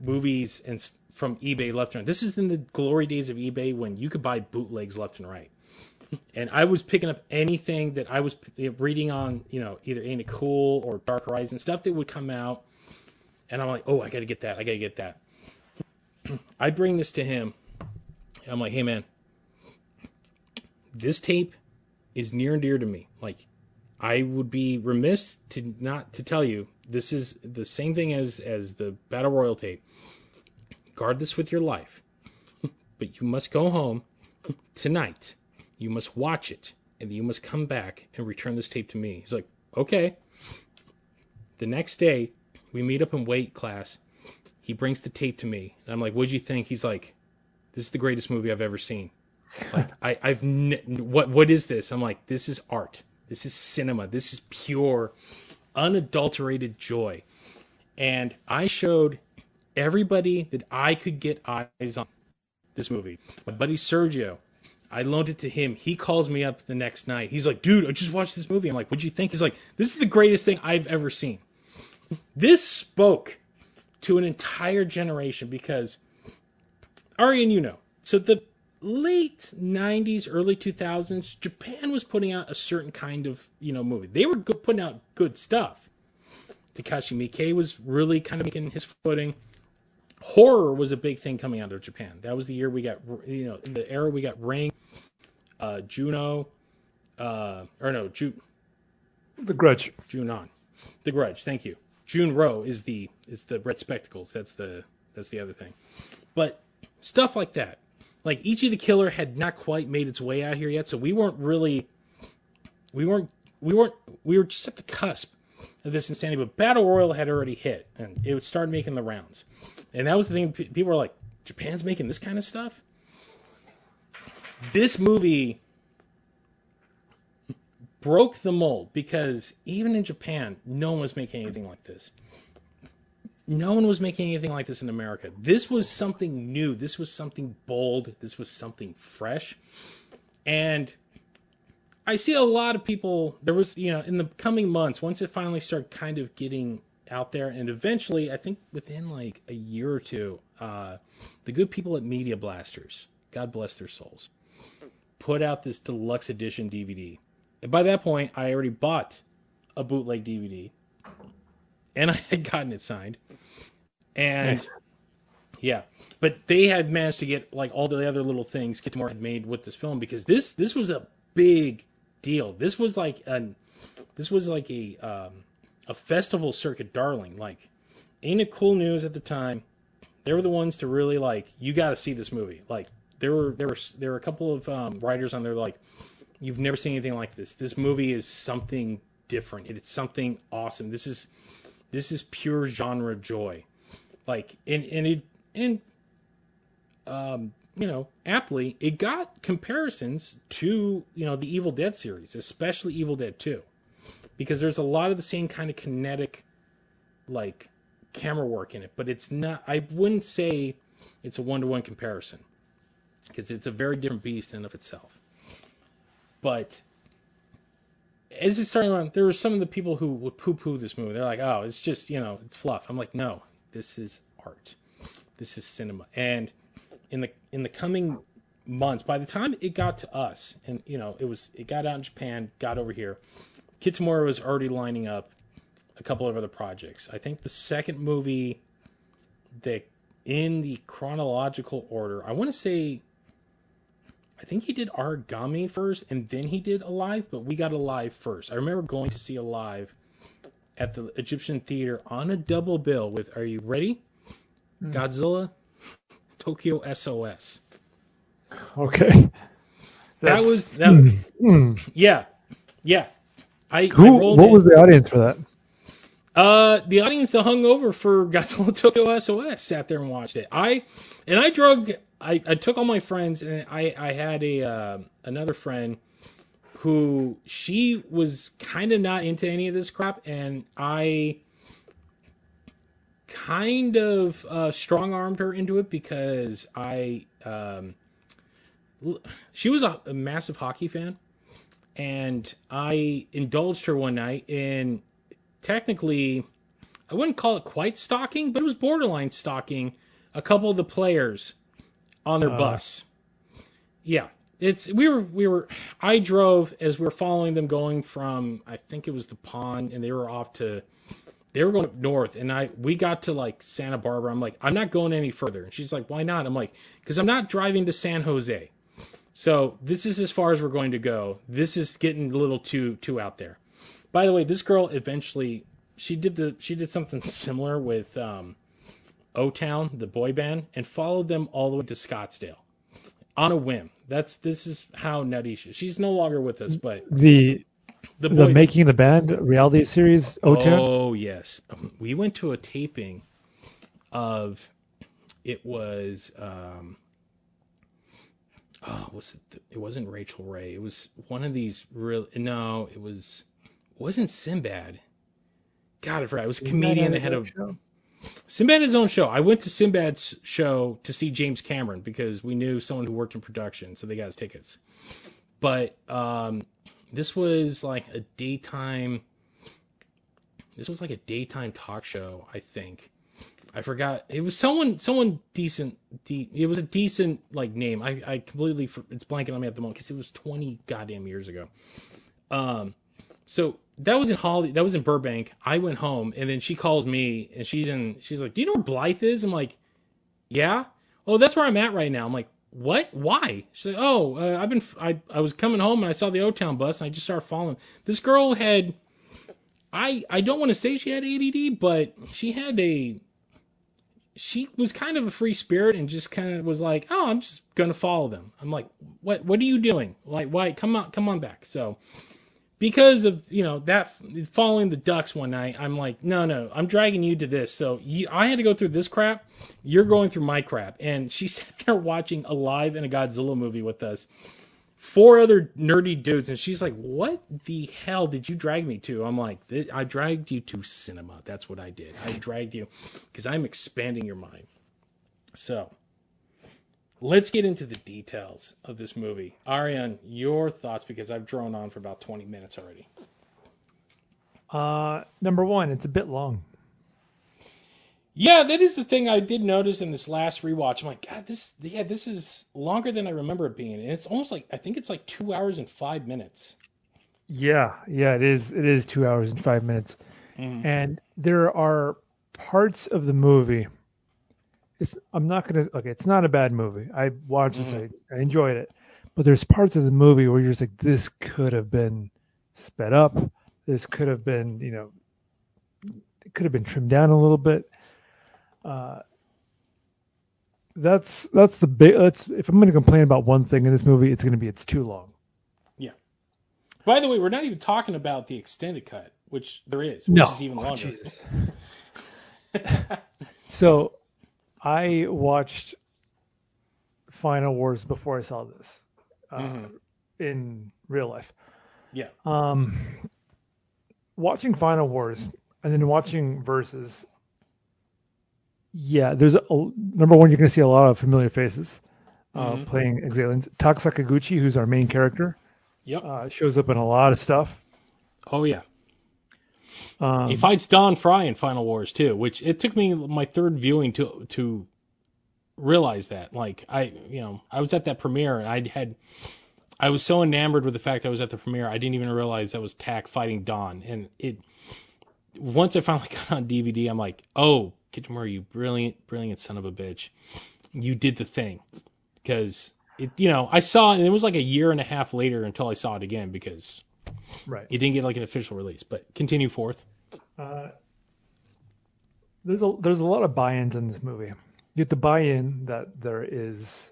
movies and from eBay left and right. This is in the glory days of eBay when you could buy bootlegs left and right. And I was picking up anything that I was reading on, you know, either Ain't It Cool or Dark Horizon stuff that would come out, and I'm like, oh, I gotta get that, I gotta get that. I bring this to him, I'm like, hey man, this tape is near and dear to me. Like, I would be remiss to not to tell you this is the same thing as as the Battle Royale tape. Guard this with your life, but you must go home tonight. You must watch it, and you must come back and return this tape to me. He's like, okay. The next day, we meet up in weight class. He brings the tape to me, and I'm like, what'd you think? He's like, this is the greatest movie I've ever seen. Like, I, I've n- what what is this? I'm like, this is art. This is cinema. This is pure, unadulterated joy. And I showed everybody that I could get eyes on this movie. My buddy Sergio, I loaned it to him. He calls me up the next night. He's like, dude, I just watched this movie. I'm like, what'd you think? He's like, this is the greatest thing I've ever seen. This spoke to an entire generation because, Ari, and you know, so the late 90s, early 2000s, Japan was putting out a certain kind of, you know, movie. They were good, putting out good stuff. Takashi Miike was really kind of making his footing. Horror was a big thing coming out of Japan. That was the year we got, you know, in the era we got Ring, uh, Ju-On, uh, or no, Ju- The Grudge. Ju-On, The Grudge. Thank you. June Junro is the is the red spectacles. That's the that's the other thing. But stuff like that. Like Ichi the Killer had not quite made its way out here yet, so we weren't really we weren't we weren't we were just at the cusp of this insanity. But Battle Royale had already hit, and it started making the rounds. And that was the thing. People were like, Japan's making this kind of stuff. This movie broke the mold because even in Japan, no one was making anything like this. No one was making anything like this in America. This was something new. This was something bold. This was something fresh. And I see a lot of people, there was, you know, in the coming months, once it finally started kind of getting out there, and eventually, I think within like a year or two, uh, the good people at Media Blasters, God bless their souls, put out this deluxe edition DVD. And by that point, I already bought a bootleg DVD, and I had gotten it signed. And Nice. yeah, but they had managed to get like all the other little things Kitamura had made with this film because this this was a big deal. This was like an this was like a um, a festival circuit darling. Like, ain't it cool news at the time? They were the ones to really like. You got to see this movie. Like, there were there were there were a couple of um, writers on there like, you've never seen anything like this. This movie is something different. It's something awesome. This is this is pure genre joy. Like, and and it and um, you know, aptly, it got comparisons to, you know, the Evil Dead series, especially Evil Dead 2. Because there's a lot of the same kind of kinetic, like, camera work in it. But it's not, I wouldn't say it's a one to one comparison. Because it's a very different beast in of itself. But as it's starting around, there were some of the people who would poo poo this movie. They're like, oh, it's just, you know, it's fluff. I'm like, no, this is art. This is cinema. And in the in the coming months, by the time it got to us, and you know, it was it got out in Japan, got over here, Kitamura was already lining up a couple of other projects. I think the second movie that in the chronological order, I want to say I think he did Origami first and then he did Alive, but we got Alive first. I remember going to see Alive at the Egyptian Theater on a double bill with Are you ready? Godzilla, Tokyo SOS. Okay. That was that. Mm, mm. Yeah, yeah. I, I Who? rolled What in. was the audience for that? Uh, the audience that hung over for Godzilla Tokyo SOS sat there and watched it. I and I drug. I, I took all my friends and I I had a uh, another friend who she was kind of not into any of this crap and I kind of uh, strong armed her into it because I um she was a, a massive hockey fan and I indulged her one night in technically, I wouldn't call it quite stalking, but it was borderline stalking a couple of the players on their Uh. bus. Yeah, it's we were we were I drove as we were following them going from I think it was the pond and they were off to they were going up north and I we got to like Santa Barbara. I'm like I'm not going any further. And she's like why not? I'm like because I'm not driving to San Jose. So this is as far as we're going to go. This is getting a little too too out there. By the way, this girl eventually she did the she did something similar with um, O Town, the boy band, and followed them all the way to Scottsdale on a whim. That's this is how nutty she. She's no longer with us, but The the the making the band reality series O Town. Oh yes, we went to a taping of it was um oh was it it wasn't Rachael Ray it was one of these real no it was wasn't Sinbad God I forgot it was a comedian that had a Sinbad his own show I went to Sinbad's show to see James Cameron because we knew someone who worked in production so they got us tickets but um this was like a daytime this was like a daytime talk show, I think. I forgot. It was someone, someone decent. De- it was a decent like name. I, I completely, it's blanking on me at the moment because it was 20 goddamn years ago. Um, so that was in Holly, that was in Burbank. I went home and then she calls me and she's in, she's like, do you know where Blythe is? I'm like, yeah. Oh, that's where I'm at right now. I'm like, what? Why? She's like, oh, uh, I've been, I, I was coming home and I saw the O Town bus and I just started following. This girl had, I, I don't want to say she had ADD, but she had a, she was kind of a free spirit and just kind of was like, oh, I'm just gonna follow them. I'm like, what, what are you doing? Like, why? Come on, come on back. So, because of you know that following the ducks one night, I'm like, no, no, I'm dragging you to this. So you, I had to go through this crap. You're going through my crap. And she sat there watching Alive in a Godzilla movie with us. Four other nerdy dudes, and she's like, "What the hell did you drag me to?" I'm like, "I dragged you to cinema. That's what I did. I dragged you because I'm expanding your mind." So, let's get into the details of this movie. Arian, your thoughts because I've drawn on for about 20 minutes already. Uh, number one, it's a bit long. Yeah, that is the thing I did notice in this last rewatch. I'm like, God, this yeah, this is longer than I remember it being, and it's almost like I think it's like two hours and five minutes. Yeah, yeah, it is. It is two hours and five minutes, Mhm. and there are parts of the movie. It's. I'm not gonna. Okay, it's not a bad movie. I watched this. I, I enjoyed it, but there's parts of the movie where you're just like, this could have been sped up. This could have been, you know, it could have been trimmed down a little bit. Uh, that's that's the big. That's if I'm going to complain about one thing in this movie, it's going to be it's too long. Yeah. By the way, we're not even talking about the extended cut, which there is, which No, is even Oh, longer. Jesus. So, I watched Final Wars before I saw this uh, Mhm. in real life. Yeah. Um, watching Final Wars and then watching Versus. Yeah, there's a, number one. You're going to see a lot of familiar faces uh, Mhm. playing Xiliens. Tak Sakaguchi, who's our main character, Yep. uh, shows up in a lot of stuff. Oh yeah. Um, he fights Don Frye in Final Wars too, which it took me my third viewing to to realize that. Like I, you know, I was at that premiere and I had, I was so enamored with the fact I was at the premiere, I didn't even realize that was Tack fighting Don. And it, once I finally got on DVD, I'm like, oh, Kitamura, you brilliant, brilliant son of a bitch, you did the thing, because it, you know, I saw it, and it was like a year and a half later until I saw it again because right. it didn't get like an official release. But continue forth. Uh, there's a there's a lot of buy-ins in this movie. You have to buy in that there is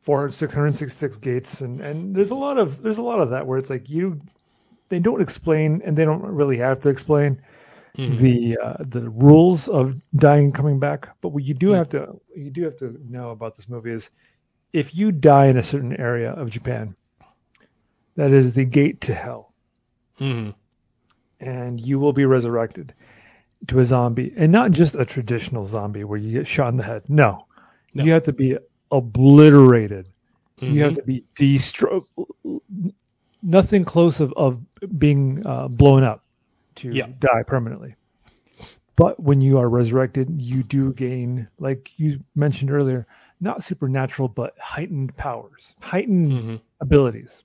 400, 666 gates, and and there's a lot of there's a lot of that where it's like you they don't explain and they don't really have to explain Mhm. the uh, the rules of dying and coming back. But what you do Mm. have to you do have to know about this movie is if you die in a certain area of Japan, that is the gate to hell, Mhm. and you will be resurrected to a zombie, and not just a traditional zombie where you get shot in the head. No, No. you have to be obliterated. You have Mhm. to be destroyed. Nothing close of, of being uh, blown up to Yeah. die permanently. But when you are resurrected, you do gain, like you mentioned earlier, not supernatural, but heightened powers, heightened Mhm. abilities.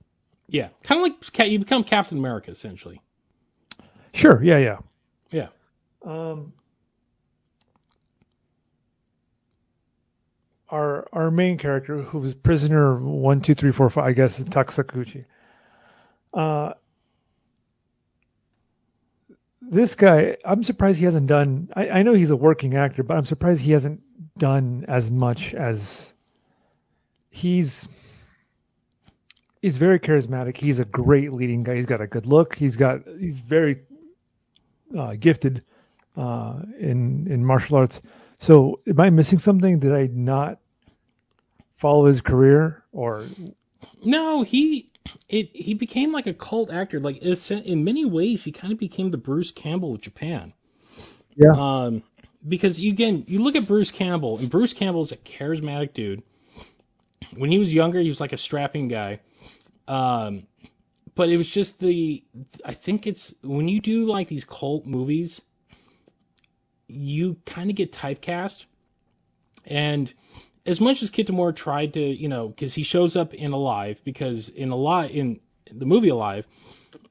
Yeah, kind of like you become Captain America essentially. Sure, yeah, yeah. Yeah. Um, our our main character, who was prisoner one, two, three, four, five, I guess Tak Sakaguchi. Uh, this guy, I'm surprised he hasn't done. I, I know he's a working actor, but I'm surprised he hasn't done as much as he's. He's very charismatic. He's a great leading guy. He's got a good look. He's got. He's very uh, gifted uh, in in martial arts. So, am I missing something? Did I not follow his career? Or No, he it he became like a cult actor. Like in many ways, he kind of became the Bruce Campbell of Japan. Yeah. Um, because you, again, you look at Bruce Campbell, and Bruce Campbell's a charismatic dude. When he was younger, he was like a strapping guy. Um, but it was just the I think it's when you do like these cult movies, you kind of get typecast. And as much as Kitamura tried to, you know, because he shows up in Alive, because in Alive in the movie Alive,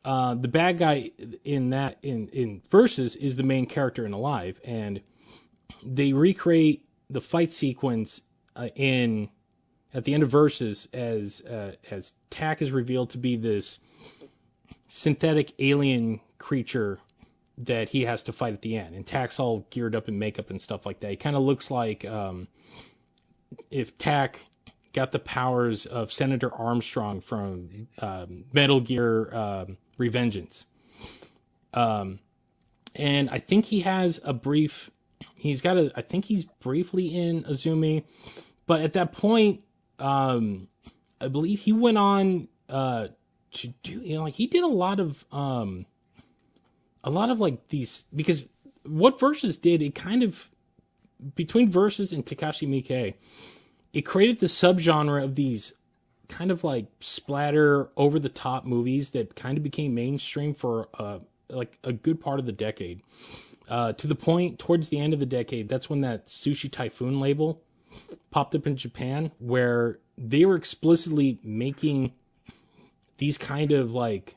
uh, the bad guy in that in in Versus is the main character in Alive, and they recreate the fight sequence uh, in at the end of Versus as uh, as Tak is revealed to be this synthetic alien creature that he has to fight at the end, and Tak's all geared up in makeup and stuff like that. He kind of looks like um, if Tak got the powers of Senator Armstrong from um, Metal Gear um, Revengeance. Um, and I think he has a brief. He's got a. I think he's briefly in Azumi, but at that point, um, I believe he went on uh, to do. You know, like he did a lot of um, a lot of like these because what Versus did, it kind of between Versus and Takashi Miike, it created the subgenre of these kind of like splatter over the top movies that kind of became mainstream for uh, like a good part of the decade. Uh, to the point towards the end of the decade, that's when that Sushi Typhoon label popped up in Japan, where they were explicitly making these kind of like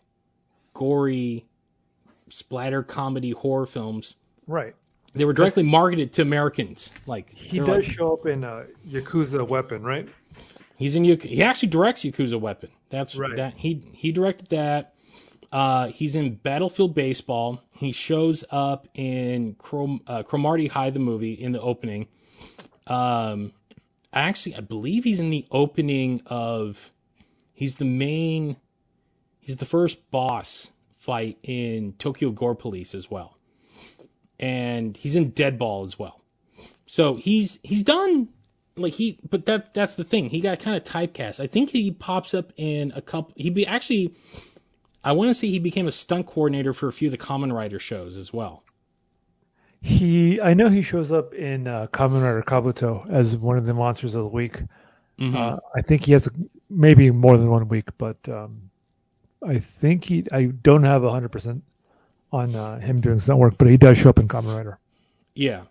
gory splatter comedy horror films. right, They were directly marketed to Americans. Like he does like- show up in uh, Yakuza Weapon, right? He's in Yakuza. He actually directs Yakuza Weapon. That's Right. that he he directed that. Uh, he's in Battlefield Baseball. He shows up in Chrome, uh, Cromartie High, the movie, in the opening. Um, actually, I believe he's in the opening of. He's the main. He's the first boss fight in Tokyo Gore Police as well, and he's in Deadball as well. So he's he's done like he but that that's the thing he got kind of typecast i think he pops up in a couple he be actually i want to say he became a stunt coordinator for a few of the Kamen Rider shows as well He, I know he shows up in uh, Kamen Rider Kabuto as one of the monsters of the week. Mhm. Uh, I think he has maybe more than one week, but um, I think he. I don't have hundred percent on uh, him doing stunt work, but he does show up in Kamen Rider. yeah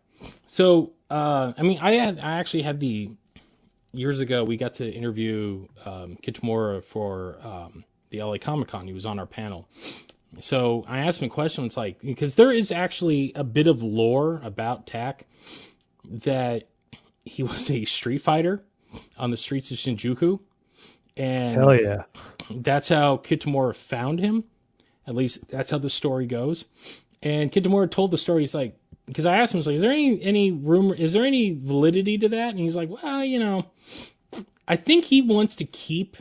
so uh i mean i had i actually had the years ago we got to interview um kitamura for um the la comic con he was on our panel so i asked him a question. It's like because there is actually a bit of lore about Tack that he was a street fighter on the streets of Shinjuku, and Hell yeah! that's how Kitamura found him. At least that's how the story goes. And Kitamura told the story. He's like, because I asked him, like, is there any any rumor? Is there any validity to that? And he's like, well, you know, I think he wants to keep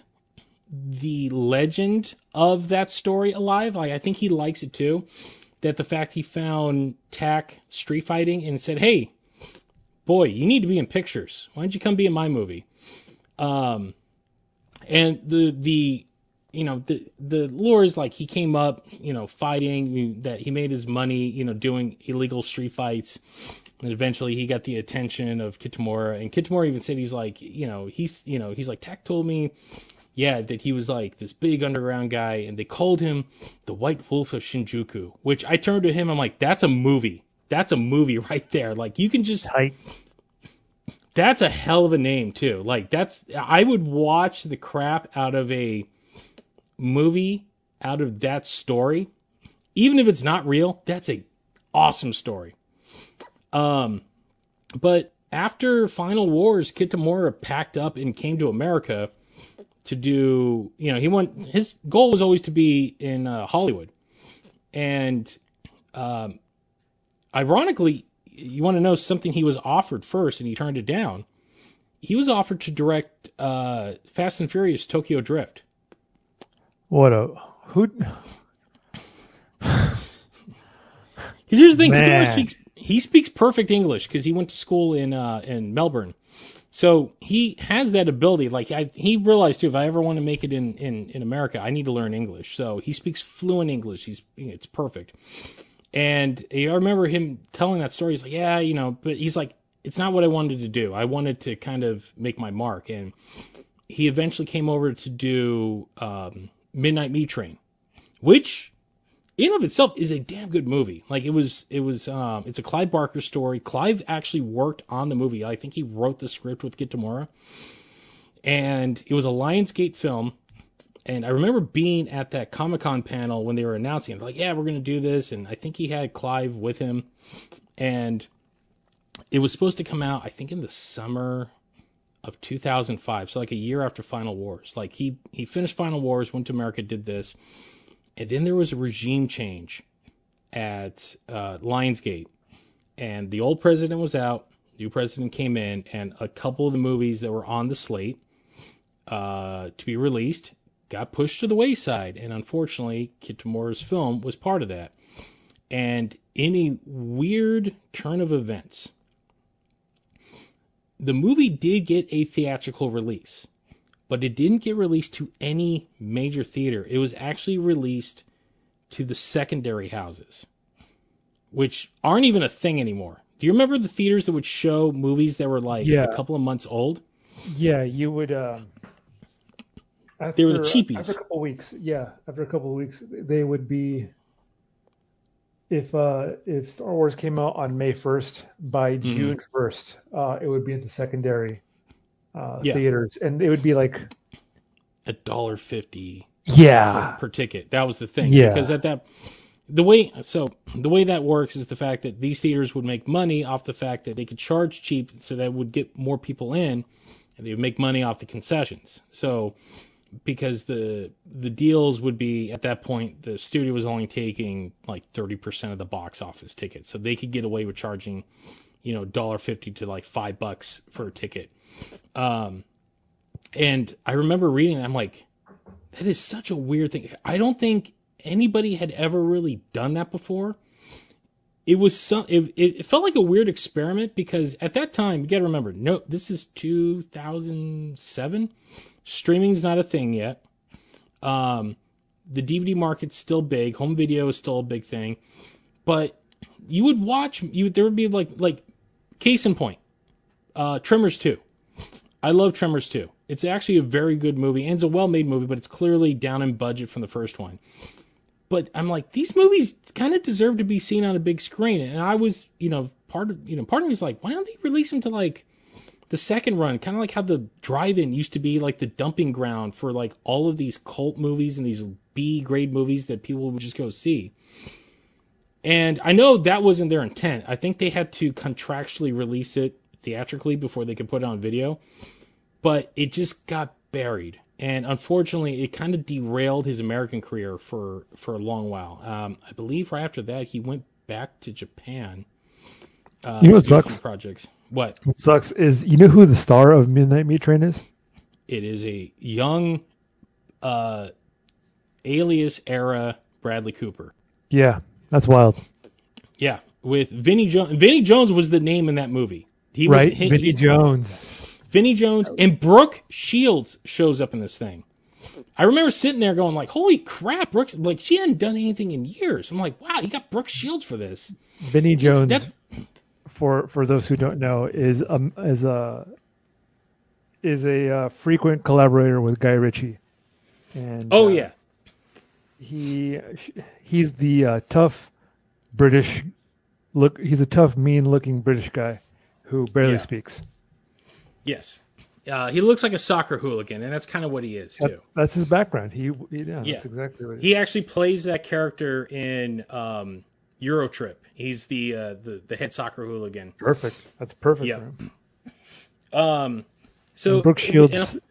the legend of that story alive. Like I think he likes it too. That the fact he found Tak street fighting and said, "Hey, boy, you need to be in pictures. Why don't you come be in my movie?" Um, and the the you know the the lore is like he came up you know fighting that he made his money you know doing illegal street fights and eventually he got the attention of Kitamura and Kitamura even said he's like you know he's you know he's like Tak told me yeah that he was like this big underground guy and they called him the White Wolf of Shinjuku which I turned to him I'm like that's a movie that's a movie right there like you can just Tight. that's a hell of a name too like that's I would watch the crap out of a movie out of that story, even if it's not real, that's a awesome story. Um, but after Final Wars, Kitamura packed up and came to America to do, you know, he went. His goal was always to be in uh, Hollywood, and um, ironically, you want to know something he was offered first, and he turned it down. He was offered to direct uh, Fast and Furious Tokyo Drift. What a who? Because here's the thing. Speaks he speaks perfect English because he went to school in uh, in Melbourne, so he has that ability. Like I, he realized too, if I ever want to make it in, in in America, I need to learn English. So he speaks fluent English. He's it's perfect. And I remember him telling that story. He's like, yeah, you know, but he's like, it's not what I wanted to do. I wanted to kind of make my mark, and he eventually came over to do um, Midnight Meat Train, which in of itself is a damn good movie. Like it was, it was, um, it's a Clive Barker story. Clive actually worked on the movie. I think he wrote the script with Kitamura, and it was a Lionsgate film. And I remember being at that Comic Con panel when they were announcing it, like, yeah, we're gonna do this, and I think he had Clive with him, and it was supposed to come out, I think, in the summer of 2005, so like a year after Final Wars. Like he he finished Final Wars, went to America, did this, and then there was a regime change at uh, Lionsgate, and the old president was out, new president came in, and a couple of the movies that were on the slate uh, to be released got pushed to the wayside, and unfortunately, Kitamura's film was part of that. And in a weird turn of events, the movie did get a theatrical release, but it didn't get released to any major theater. It was actually released to the secondary houses, which aren't even a thing anymore. Do you remember the theaters that would show movies that were like Yeah. a couple of months old? Yeah, you would. Um, after, They were the cheapies. After a couple of weeks, yeah, after a couple of weeks, they would be. If uh, if Star Wars came out on May first, by Mm-hmm. June first, uh, it would be at the secondary uh, Yeah. theaters, and it would be like, A dollar fifty yeah, per ticket. That was the thing. Yeah. Because at that the way so the way that works is the fact that these theaters would make money off the fact that they could charge cheap so that would get more people in and they would make money off the concessions. So because the the deals would be at that point the studio was only taking like 30% of the box office tickets. So they could get away with charging you know $1.50 to like 5 bucks for a ticket. Um and I remember reading I'm like that is such a weird thing. I don't think anybody had ever really done that before. It was some. It, it felt like a weird experiment because at that time, you got to remember, no, this is 2007. Streaming's not a thing yet. Um, the DVD market's still big. Home video is still a big thing, but you would watch. You there would be like like case in point, uh, Tremors 2. I love Tremors 2. It's actually a very good movie and it's a well-made movie, but it's clearly down in budget from the first one. But I'm like, these movies kind of deserve to be seen on a big screen, and I was, you know, part of, you know, part of me is like, why don't they release them to like the second run, kind of like how the drive-in used to be like the dumping ground for like all of these cult movies and these B-grade movies that people would just go see. And I know that wasn't their intent. I think they had to contractually release it theatrically before they could put it on video. But it just got buried. And unfortunately, it kind of derailed his American career for, for a long while. Um, I believe right after that, he went back to Japan. Uh, You know what to do a few sucks? Projects. What? what sucks is you know who the star of Midnight Meat Train is? It is a young, uh, Alias era Bradley Cooper. Yeah, that's wild. Yeah, with Vinnie Jones. Vinnie Jones was the name in that movie. He right, was, he, Vinnie he, Jones. Vinnie Jones and Brooke Shields shows up in this thing. I remember sitting there going like, "Holy crap, Brooke! Like she hadn't done anything in years." I'm like, "Wow, you got Brooke Shields for this." Vinnie Jones, That's, for for those who don't know, is um is a is a uh, frequent collaborator with Guy Ritchie. And oh uh, yeah, he he's the uh, tough British look. He's a tough, mean-looking British guy who barely yeah. speaks. Yes. Uh, he looks like a soccer hooligan, and that's kind of what he is too. That's, that's his background. He, he yeah, yeah, that's exactly what he, he actually plays that character in um, Eurotrip. He's the uh, the the head soccer hooligan. Perfect. That's perfect. Yeah. Um. So and Brooke Shields and,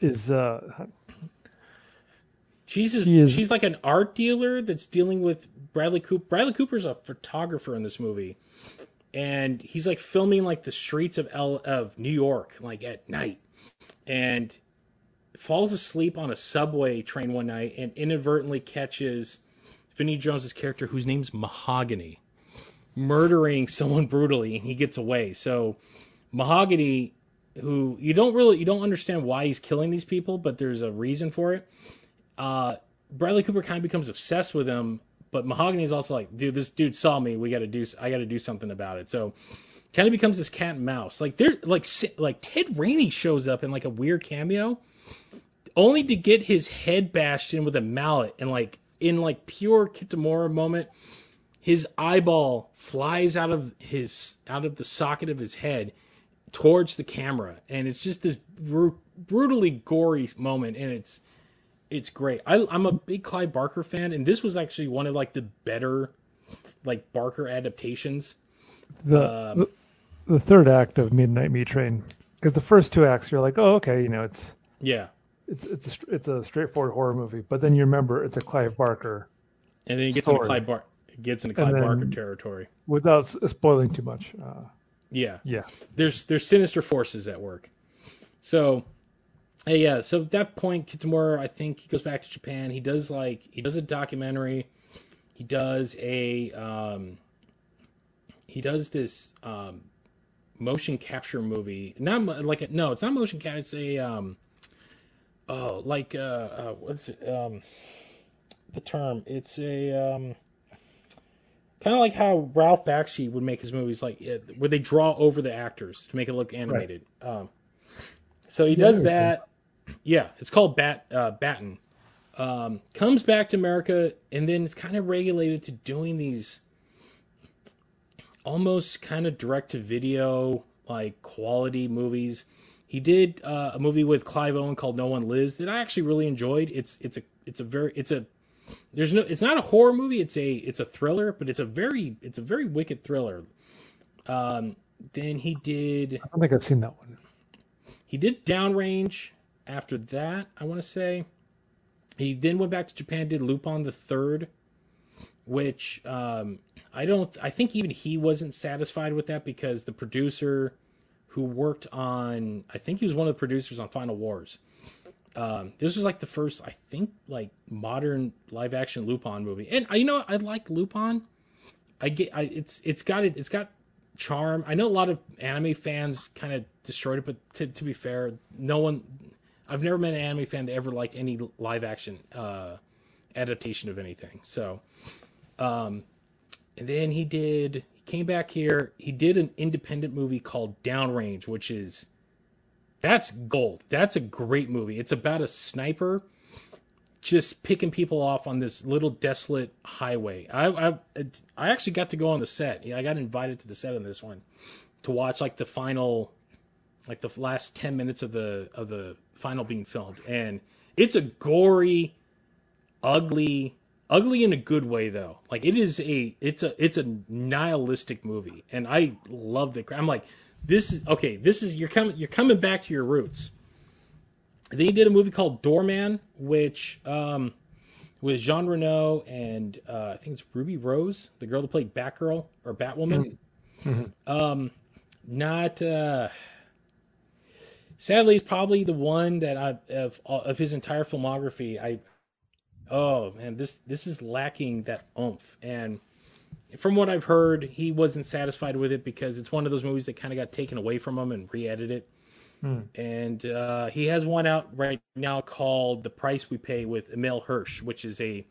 is uh. She's is, she's like an art dealer that's dealing with Bradley Cooper. Bradley Cooper's a photographer in this movie, and he's like filming like the streets of L of New York like at night, and falls asleep on a subway train one night and inadvertently catches Vinnie Jones's character, whose name's Mahogany, murdering someone brutally, and he gets away. So Mahogany, who you don't really you don't understand why he's killing these people, but there's a reason for it. Uh, Bradley Cooper kind of becomes obsessed with him but Mahogany is also like, dude, this dude saw me. We got to do. I got to do something about it. So kind of becomes this cat and mouse. Like they're like like Ted Raimi shows up in like a weird cameo, only to get his head bashed in with a mallet and like in like pure Kitamura moment, his eyeball flies out of his out of the socket of his head towards the camera, and it's just this br- brutally gory moment, and it's it's great. I, am a big Clive Barker fan, and this was actually one of like the better like Barker adaptations. The um, the, the, third act of Midnight Meat Train, because the first two acts you're like, oh okay, you know it's yeah, it's it's a, it's a straightforward horror movie, but then you remember it's a Clive Barker, and then it gets story. into Clive Bar gets into Clive Barker territory without spoiling too much. Uh, yeah, yeah. There's there's sinister forces at work, so Hey, yeah, so at that point, Kitamura, I think he goes back to Japan. He does like he does a documentary. He does a um, he does this um, motion capture movie. Not like a, no, it's not motion capture. It's a um, oh like uh, uh what's it um the term? It's a um kind of like how Ralph Bakshi would make his movies, like where they draw over the actors to make it look animated. Right. Um, so he does that. Yeah, it's called Bat uh, Baton. Um, comes back to America and then it's kind of regulated to doing these almost kind of direct to video like quality movies. He did uh, a movie with Clive Owen called No One Lives that I actually really enjoyed. It's it's a it's a very it's a there's no it's not a horror movie. It's a it's a thriller, but it's a very it's a very wicked thriller. Um, then he did. I don't think I've seen that one. He did Downrange after that, I want to say. He then went back to Japan, did Lupin the Third, which um, I don't. I think even he wasn't satisfied with that because the producer who worked on, I think he was one of the producers on Final Wars. Um, this was like the first, I think, like modern live action Lupin movie, and you know I like Lupin. I get, I, it's it's got it, it's got charm. I know a lot of anime fans kind of destroyed it, but to, to be fair, no one, I've never met an anime fan that ever liked any live action uh, adaptation of anything. So, um, and then he did. He came back here. He did an independent movie called Downrange, which is that's gold. That's a great movie. It's about a sniper just picking people off on this little desolate highway. I I, I actually got to go on the set. I got invited to the set on this one to watch like the final like the last 10 minutes of the of the final being filmed. And it's a gory ugly ugly in a good way though. Like it is a it's a it's a nihilistic movie. And i love the i'm like this is okay this is you're coming you're coming back to your roots. Then he did a movie called doorman which um with jean reno and uh, i think it's ruby rose the girl that played batgirl or batwoman. Mm-hmm. um not uh sadly, it's probably the one that I of of his entire filmography. I oh man, this this is lacking that oomph. And from what I've heard, he wasn't satisfied with it because it's one of those movies that kind of got taken away from him and re-edited. Hmm. And uh, he has one out right now called The Price We Pay with Emile Hirsch, which is a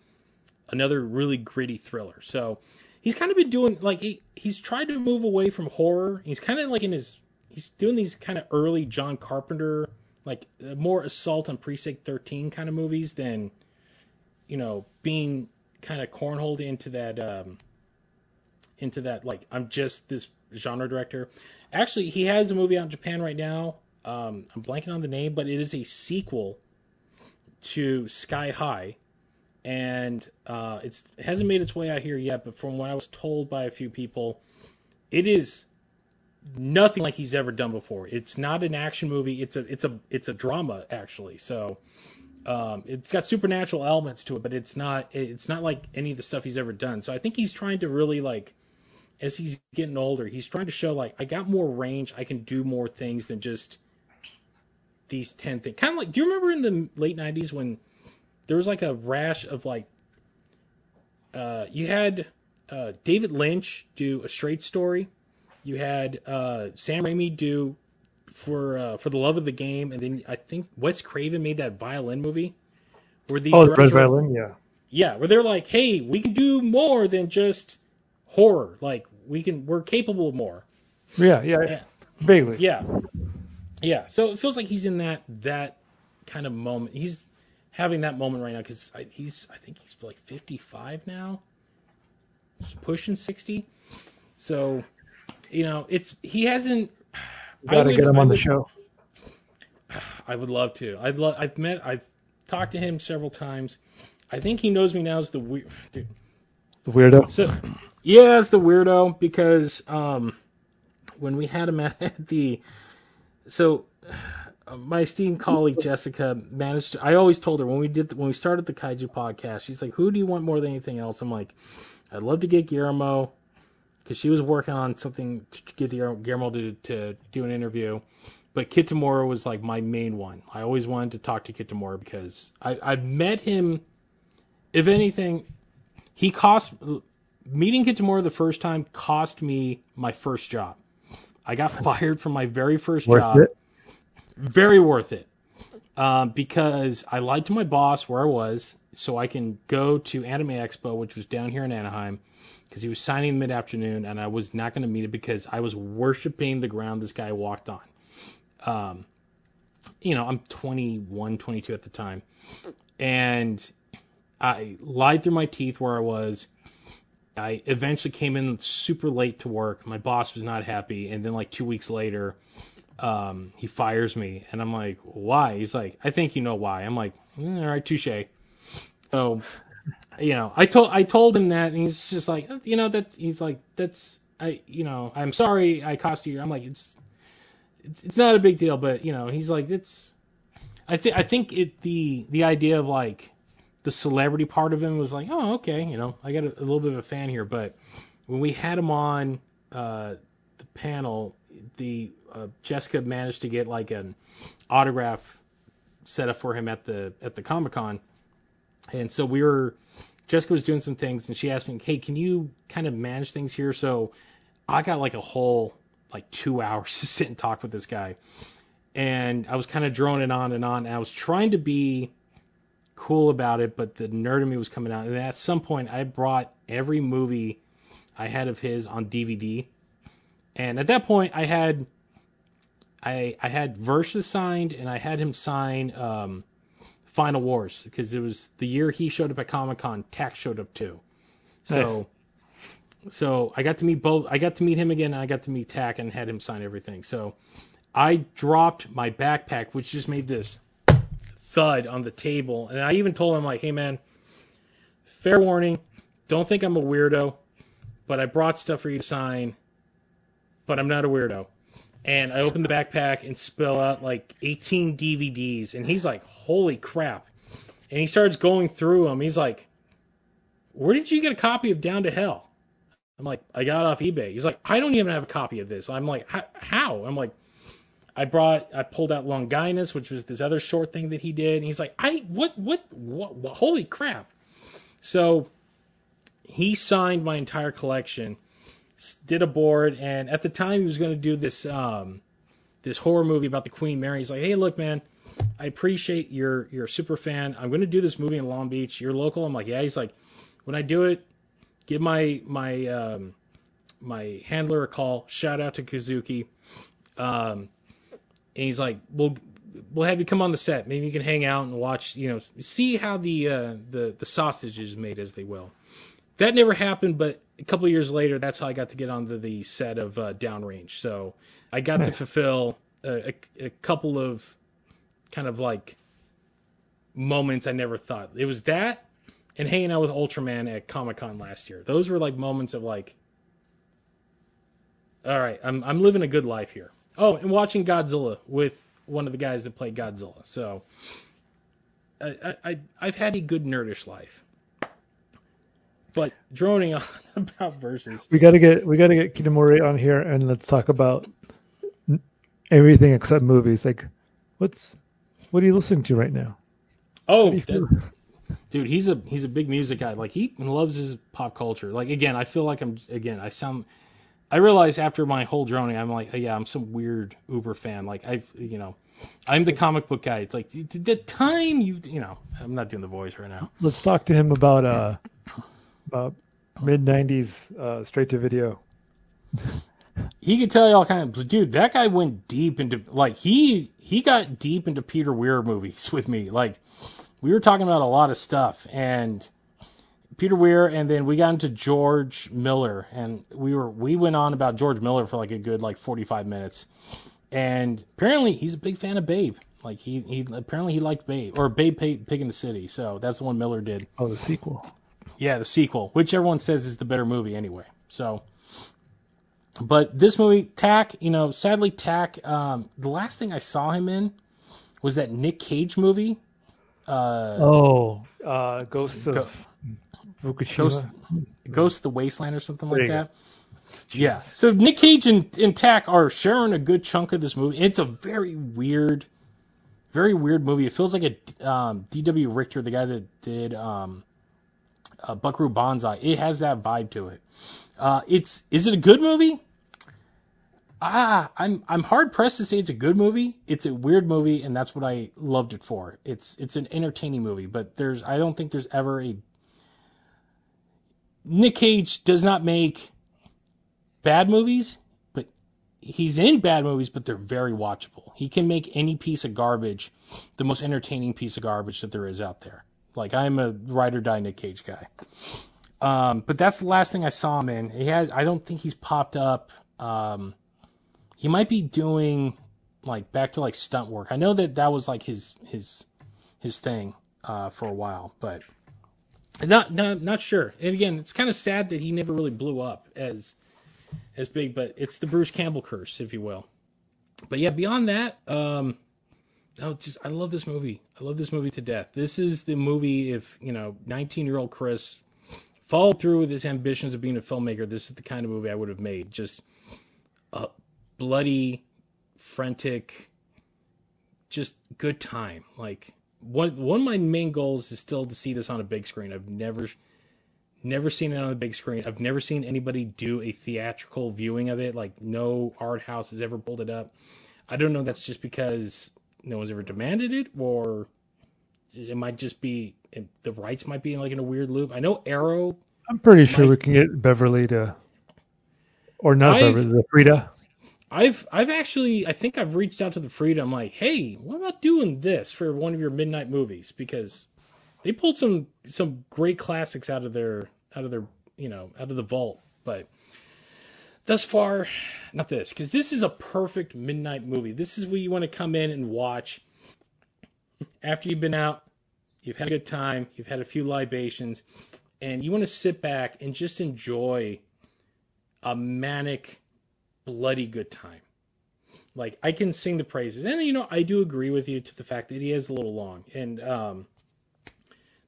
another really gritty thriller. So he's kind of been doing like he he's tried to move away from horror. He's kind of like in his he's doing these kind of early John Carpenter like uh, more assault on Precinct 13 kind of movies than you know being kind of cornholed into that um into that like I'm just this genre director. Actually, he has a movie out in Japan right now. Um, I'm blanking on the name, but it is a sequel to Sky High, and uh, it's it hasn't made its way out here yet. But from what I was told by a few people, it is nothing like he's ever done before. It's not an action movie. It's a it's a it's a drama actually. So um, it's got supernatural elements to it, but it's not it's not like any of the stuff he's ever done. So I think he's trying to really like as he's getting older, he's trying to show like I got more range. I can do more things than just these ten things. Kind of like, do you remember in the late '90s when there was like a rash of like uh, you had uh, David Lynch do a straight story, you had uh, Sam Raimi do for uh, for the love of the game, and then I think Wes Craven made that violin movie where these Oh, the Red Violin, yeah. yeah, where they're like, hey, we can do more than just horror. Like we can, we're capable of more. Yeah, yeah, Yeah. vaguely. Yeah, yeah. So it feels like he's in that that kind of moment. He's having that moment right now because he's, I think he's like 55 now, He's pushing 60. So, you know, it's he hasn't. You gotta would- get him on the show. I would love to. I've lo- I've met I've talked to him several times. I think he knows me now as the weird dude. The weirdo. So, yeah, as the weirdo because um, when we had him at the, so uh, my esteemed colleague Jessica managed. To, I always told her when we did when we started the Kaiju podcast, she's like, "Who do you want more than anything else?" I'm like, "I'd love to get Guillermo." Because she was working on something to get Guillermo to, to do an interview, but Kitamura was like my main one. I always wanted to talk to Kitamura because I, I've met him. If anything, he cost meeting Kitamura the first time cost me my first job. I got fired from my very first Worth job. it. Very worth it. Um, because I lied to my boss where I was so I can go to Anime Expo, which was down here in Anaheim, because he was signing mid afternoon and I was not going to meet it because I was worshiping the ground this guy walked on. Um, you know, I'm 21, 22 at the time. And I lied through my teeth where I was. I eventually came in super late to work. My boss was not happy, and then like two weeks later, um, he fires me, and I'm like, why? He's like, I think you know why. I'm like, mm, all right, touche. So, you know, I told I told him that, and he's just like, you know, that's he's like, that's I, you know, I'm sorry I cost you. I'm like, it's it's, it's not a big deal, but you know, he's like, it's. I think I think it the the idea of like the celebrity part of him was like, oh, okay, you know, I got a, a little bit of a fan here. But when we had him on uh, the panel, the uh, Jessica managed to get like an autograph set up for him at the at the Comic Con, and so we were. Jessica was doing some things, and she asked me, "Hey, can you kind of manage things here?" So I got like a whole like two hours to sit and talk with this guy, and I was kind of droning on and on. And I was trying to be cool about it, but the nerd in me was coming out. And at some point, I brought every movie I had of his on DVD, and at that point, I had I I had Versus signed, and I had him sign um, Final Wars because it was the year he showed up at Comic Con. Tax showed up too, so. So I got to meet both. I got to meet him again, and I got to meet Tack and had him sign everything. So I dropped my backpack, which just made this thud on the table. And I even told him, like, hey, man, fair warning, don't think I'm a weirdo, but I brought stuff for you to sign, but I'm not a weirdo. And I open the backpack and spill out like 18 DVDs. And he's like, holy crap. And he starts going through them. He's like, where did you get a copy of Down to Hell? I'm like, I got off eBay. He's like, I don't even have a copy of this. I'm like, how? I'm like, I brought, I pulled out Longinus, which was this other short thing that he did. And he's like, I, what, what, what, what holy crap. So he signed my entire collection, did a board, and at the time he was going to do this, um, this horror movie about the Queen Mary. He's like, hey, look, man, I appreciate you're, you're super fan. I'm going to do this movie in Long Beach. You're local. I'm like, yeah. He's like, when I do it, give my, my, um, my handler a call. Shout out to Kazuki. Um, and he's like, "We'll we'll have you come on the set. Maybe you can hang out and watch. You know, see how the uh, the the sausage is made, as they will." That never happened, but a couple of years later, that's how I got to get onto the set of uh, Downrange. So I got to fulfill a, a, a couple of kind of like moments I never thought. It was that and hanging out with Ultraman at Comic Con last year. Those were like moments of like, all right, I'm I'm living a good life here. Oh, and watching Godzilla with one of the guys that played Godzilla. So I, I I've had a good nerdish life. But droning on about Versus. We gotta get we gotta get Kitamura on here and let's talk about everything except movies. Like, what's what are you listening to right now? Oh, that, dude, he's a he's a big music guy. Like he loves his pop culture. Like again, I feel like I'm again I sound I realized after my whole droning, I'm like, oh, yeah, I'm some weird Uber fan. Like I've, you know, I'm the comic book guy. It's like the time you, you know, I'm not doing the voice right now. Let's talk to him about uh mid '90s uh, straight to video. he could tell you all kinds of dude. That guy went deep into like he he got deep into Peter Weir movies with me. Like we were talking about a lot of stuff and Peter Weir, and then we got into George Miller, and we were we went on about George Miller for like a good like 45 minutes, and apparently he's a big fan of Babe. Like he he apparently he liked Babe or Babe Pig, Pig in the City, so that's the one Miller did. Oh, the sequel. Yeah, the sequel, which everyone says is the better movie anyway. So, but this movie, Tack, you know, sadly Tack, um, the last thing I saw him in was that Nick Cage movie. Uh, oh, uh, Ghost of. Go- Fukushima. Ghost, Ghost the Wasteland or something like that. Yeah. So Nick Cage and, and Tack are sharing a good chunk of this movie. It's a very weird, very weird movie. It feels like a um, D.W. Richter, the guy that did um, uh, Buckaroo Banzai. It has that vibe to it. Uh, it's is it a good movie? Ah, I'm I'm hard pressed to say it's a good movie. It's a weird movie, and that's what I loved it for. It's it's an entertaining movie, but there's I don't think there's ever a Nick Cage does not make bad movies, but he's in bad movies, but they're very watchable. He can make any piece of garbage the most entertaining piece of garbage that there is out there. Like I'm a ride or die Nick Cage guy. Um, but that's the last thing I saw him in. He had, I don't think he's popped up. Um, he might be doing like back to like stunt work. I know that that was like his his his thing uh, for a while, but not, not, not sure. And again, it's kind of sad that he never really blew up as, as big, but it's the Bruce Campbell curse, if you will. But yeah, beyond that, um, oh, just I love this movie. I love this movie to death. This is the movie if you know, 19 year old Chris followed through with his ambitions of being a filmmaker. This is the kind of movie I would have made. Just a bloody, frantic, just good time. Like one one of my main goals is still to see this on a big screen. I've never never seen it on a big screen. I've never seen anybody do a theatrical viewing of it. Like no art house has ever pulled it up. I don't know. That's just because no one's ever demanded it, or it might just be the rights might be like in a weird loop. I know Arrow. I'm pretty sure we can get Beverly to, or not I've, Beverly, Frida. I've I've actually I think I've reached out to the Frida. I'm like, hey, what about doing this for one of your midnight movies? Because they pulled some some great classics out of their out of their you know out of the vault, but thus far, not this because this is a perfect midnight movie. This is where you want to come in and watch after you've been out, you've had a good time, you've had a few libations, and you want to sit back and just enjoy a manic bloody good time. Like I can sing the praises, and you know I do agree with you to the fact that he is a little long, and um,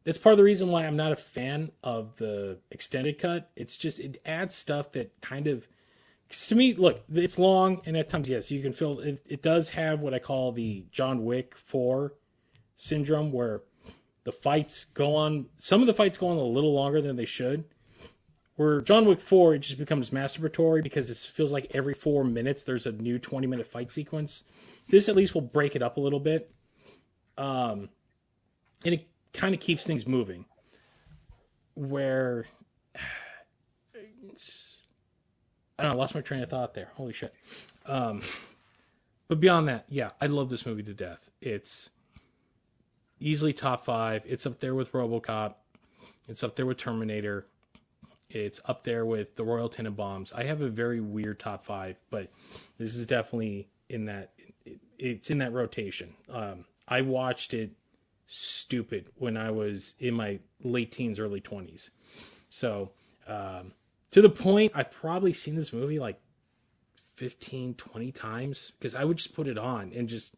that's part of the reason why I'm not a fan of the extended cut. It's just it adds stuff that kind of to me, look, it's long, and at times, yes, you can feel it. It does have what I call the John Wick 4 syndrome, where the fights go on. Some of the fights go on a little longer than they should. Where John Wick 4, it just becomes masturbatory because it feels like every four minutes there's a new 20 minute fight sequence. This at least will break it up a little bit. Um, and it kind of keeps things moving. Where I don't know, lost my train of thought there. Holy shit. Um, but beyond that, yeah, I love this movie to death. It's easily top five. It's up there with RoboCop. It's up there with Terminator. It's up there with the Royal Tenenbaums. I have a very weird top five, but this is definitely in that. It, it's in that rotation. Um, I watched it stupid when I was in my late teens, early 20s. So um, to the point I've probably seen this movie like 15, 20 times because I would just put it on and just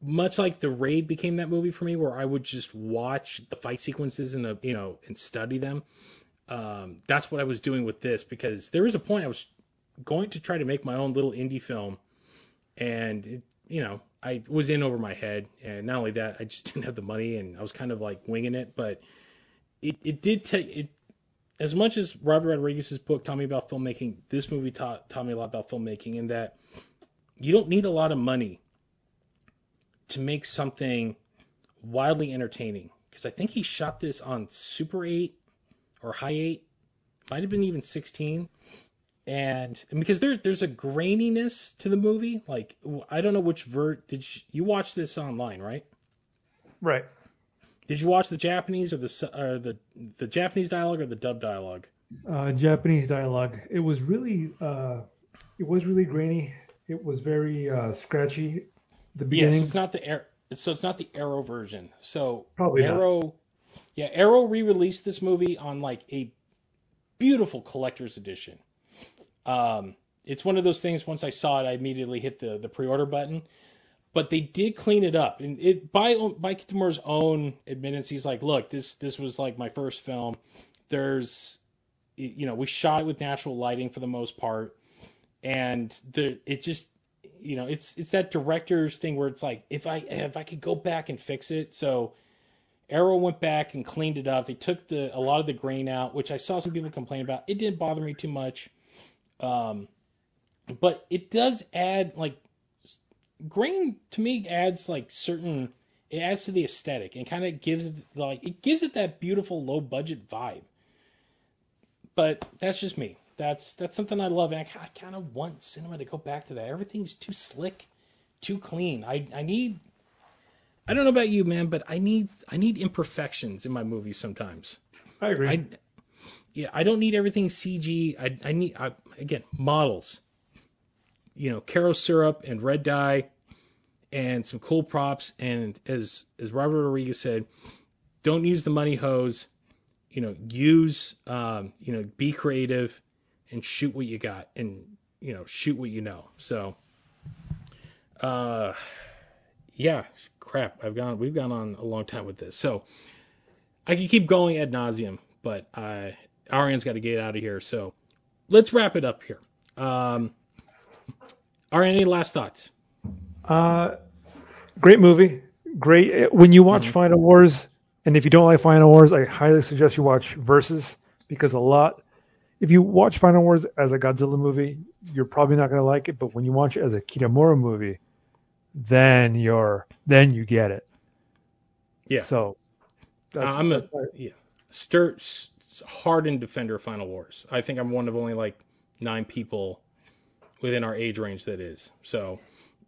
much like the raid became that movie for me where I would just watch the fight sequences and you know and study them. Um, that's what I was doing with this because there was a point I was going to try to make my own little indie film and it, you know I was in over my head and not only that I just didn't have the money and I was kind of like winging it but it, it did take it as much as Robert Rodriguez's book taught me about filmmaking, this movie taught taught me a lot about filmmaking in that you don't need a lot of money to make something wildly entertaining. Because I think he shot this on Super 8 or High 8, might have been even 16. And, and because there's there's a graininess to the movie, like I don't know which vert did you, you watch this online, right? Right. Did you watch the Japanese or the or the the Japanese dialogue or the dub dialogue? Uh, Japanese dialogue. It was really uh, it was really grainy. It was very uh, scratchy. The beginning. Yes, it's not the air. So it's not the Arrow version. So Probably not. Arrow, yeah, Arrow re-released this movie on like a beautiful collector's edition. Um, it's one of those things. Once I saw it, I immediately hit the the pre-order button. But they did clean it up, and it by by Kitamura's own admittance, he's like, "Look, this this was like my first film. There's, you know, we shot it with natural lighting for the most part, and the it just, you know, it's it's that director's thing where it's like, if I if I could go back and fix it, so." Arrow went back and cleaned it up. They took the a lot of the grain out, which I saw some people complain about. It didn't bother me too much. Um, but it does add like grain to me adds like certain it adds to the aesthetic and kind of gives it like it gives it that beautiful low budget vibe. But that's just me. That's that's something I love, and I, I kind of want cinema to go back to that. Everything's too slick, too clean. I I need. I don't know about you, man, but I need I need imperfections in my movies sometimes. I agree. I, yeah, I don't need everything CG. I, I need I, again models. You know, Karo syrup and red dye, and some cool props. And as as Robert Rodriguez said, don't use the money hose. You know, use um, you know, be creative and shoot what you got, and you know, shoot what you know. So, uh, yeah, crap. I've gone. We've gone on a long time with this. So. I can keep going ad nauseum, but uh, Arian's got to get out of here. So let's wrap it up here. Um, Arian, any last thoughts? Uh, great movie. Great. When you watch Mhm. Final Wars, and if you don't like Final Wars, I highly suggest you watch Versus because a lot. If you watch Final Wars as a Godzilla movie, you're probably not going to like it. But when you watch it as a Kitamura movie, then you're then you get it. Yeah. So that's, I'm a- Yeah, Stir, hardened defender of Final Wars. I think I'm one of only like nine people within our age range that is. So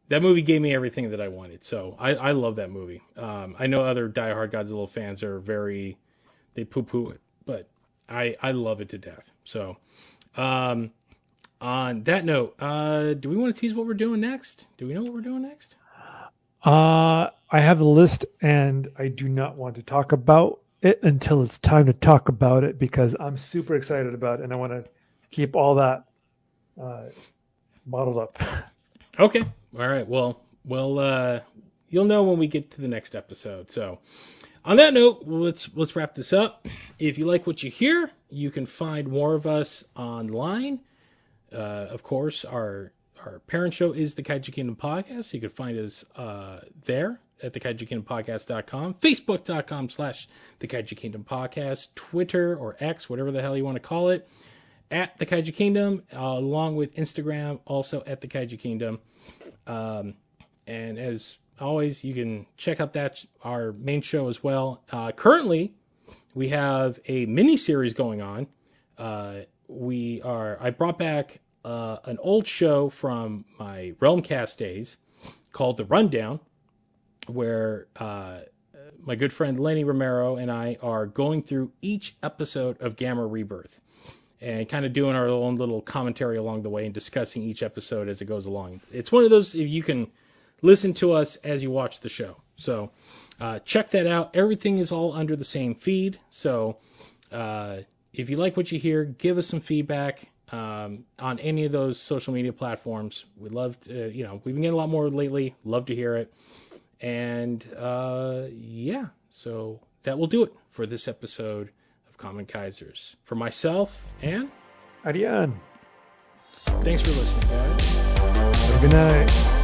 that movie gave me everything that I wanted. So I, I love that movie. Um, I know other Die diehard Godzilla fans are very they poo poo it, but I I love it to death. So um, on that note, uh, do we want to tease what we're doing next? Do we know what we're doing next? Uh, I have a list, and I do not want to talk about it until it's time to talk about it because I'm super excited about it, and I want to keep all that uh, bottled up. Okay. All right. Well, well, uh, you'll know when we get to the next episode. So, on that note, let's let's wrap this up. If you like what you hear, you can find more of us online Uh, of course, our our parent show is the Kaiju Kingdom podcast. You can find us uh, there at the Kaiju Kingdom podcast.com, facebook.com slash the Kaiju Kingdom podcast, Twitter or X, whatever the hell you want to call it, at the Kaiju Kingdom, uh, along with Instagram, also at the Kaiju Kingdom. Um, and as always, you can check out that our main show as well. Uh, currently, we have a mini series going on. Uh, we are I brought back uh, an old show from my Realmcast days called The Rundown, where uh, my good friend Lenny Romero and I are going through each episode of Gamera Rebirth and kind of doing our own little commentary along the way and discussing each episode as it goes along. It's one of those if you can listen to us as you watch the show. So uh, check that out. Everything is all under the same feed. So uh, if you like what you hear, give us some feedback um, on any of those social media platforms. We'd love to, you know, we've been getting a lot more lately. Love to hear it. And uh, yeah, so that will do it for this episode Kamen Kaizers. For myself and Arian. Thanks for listening, guys. Have a good night.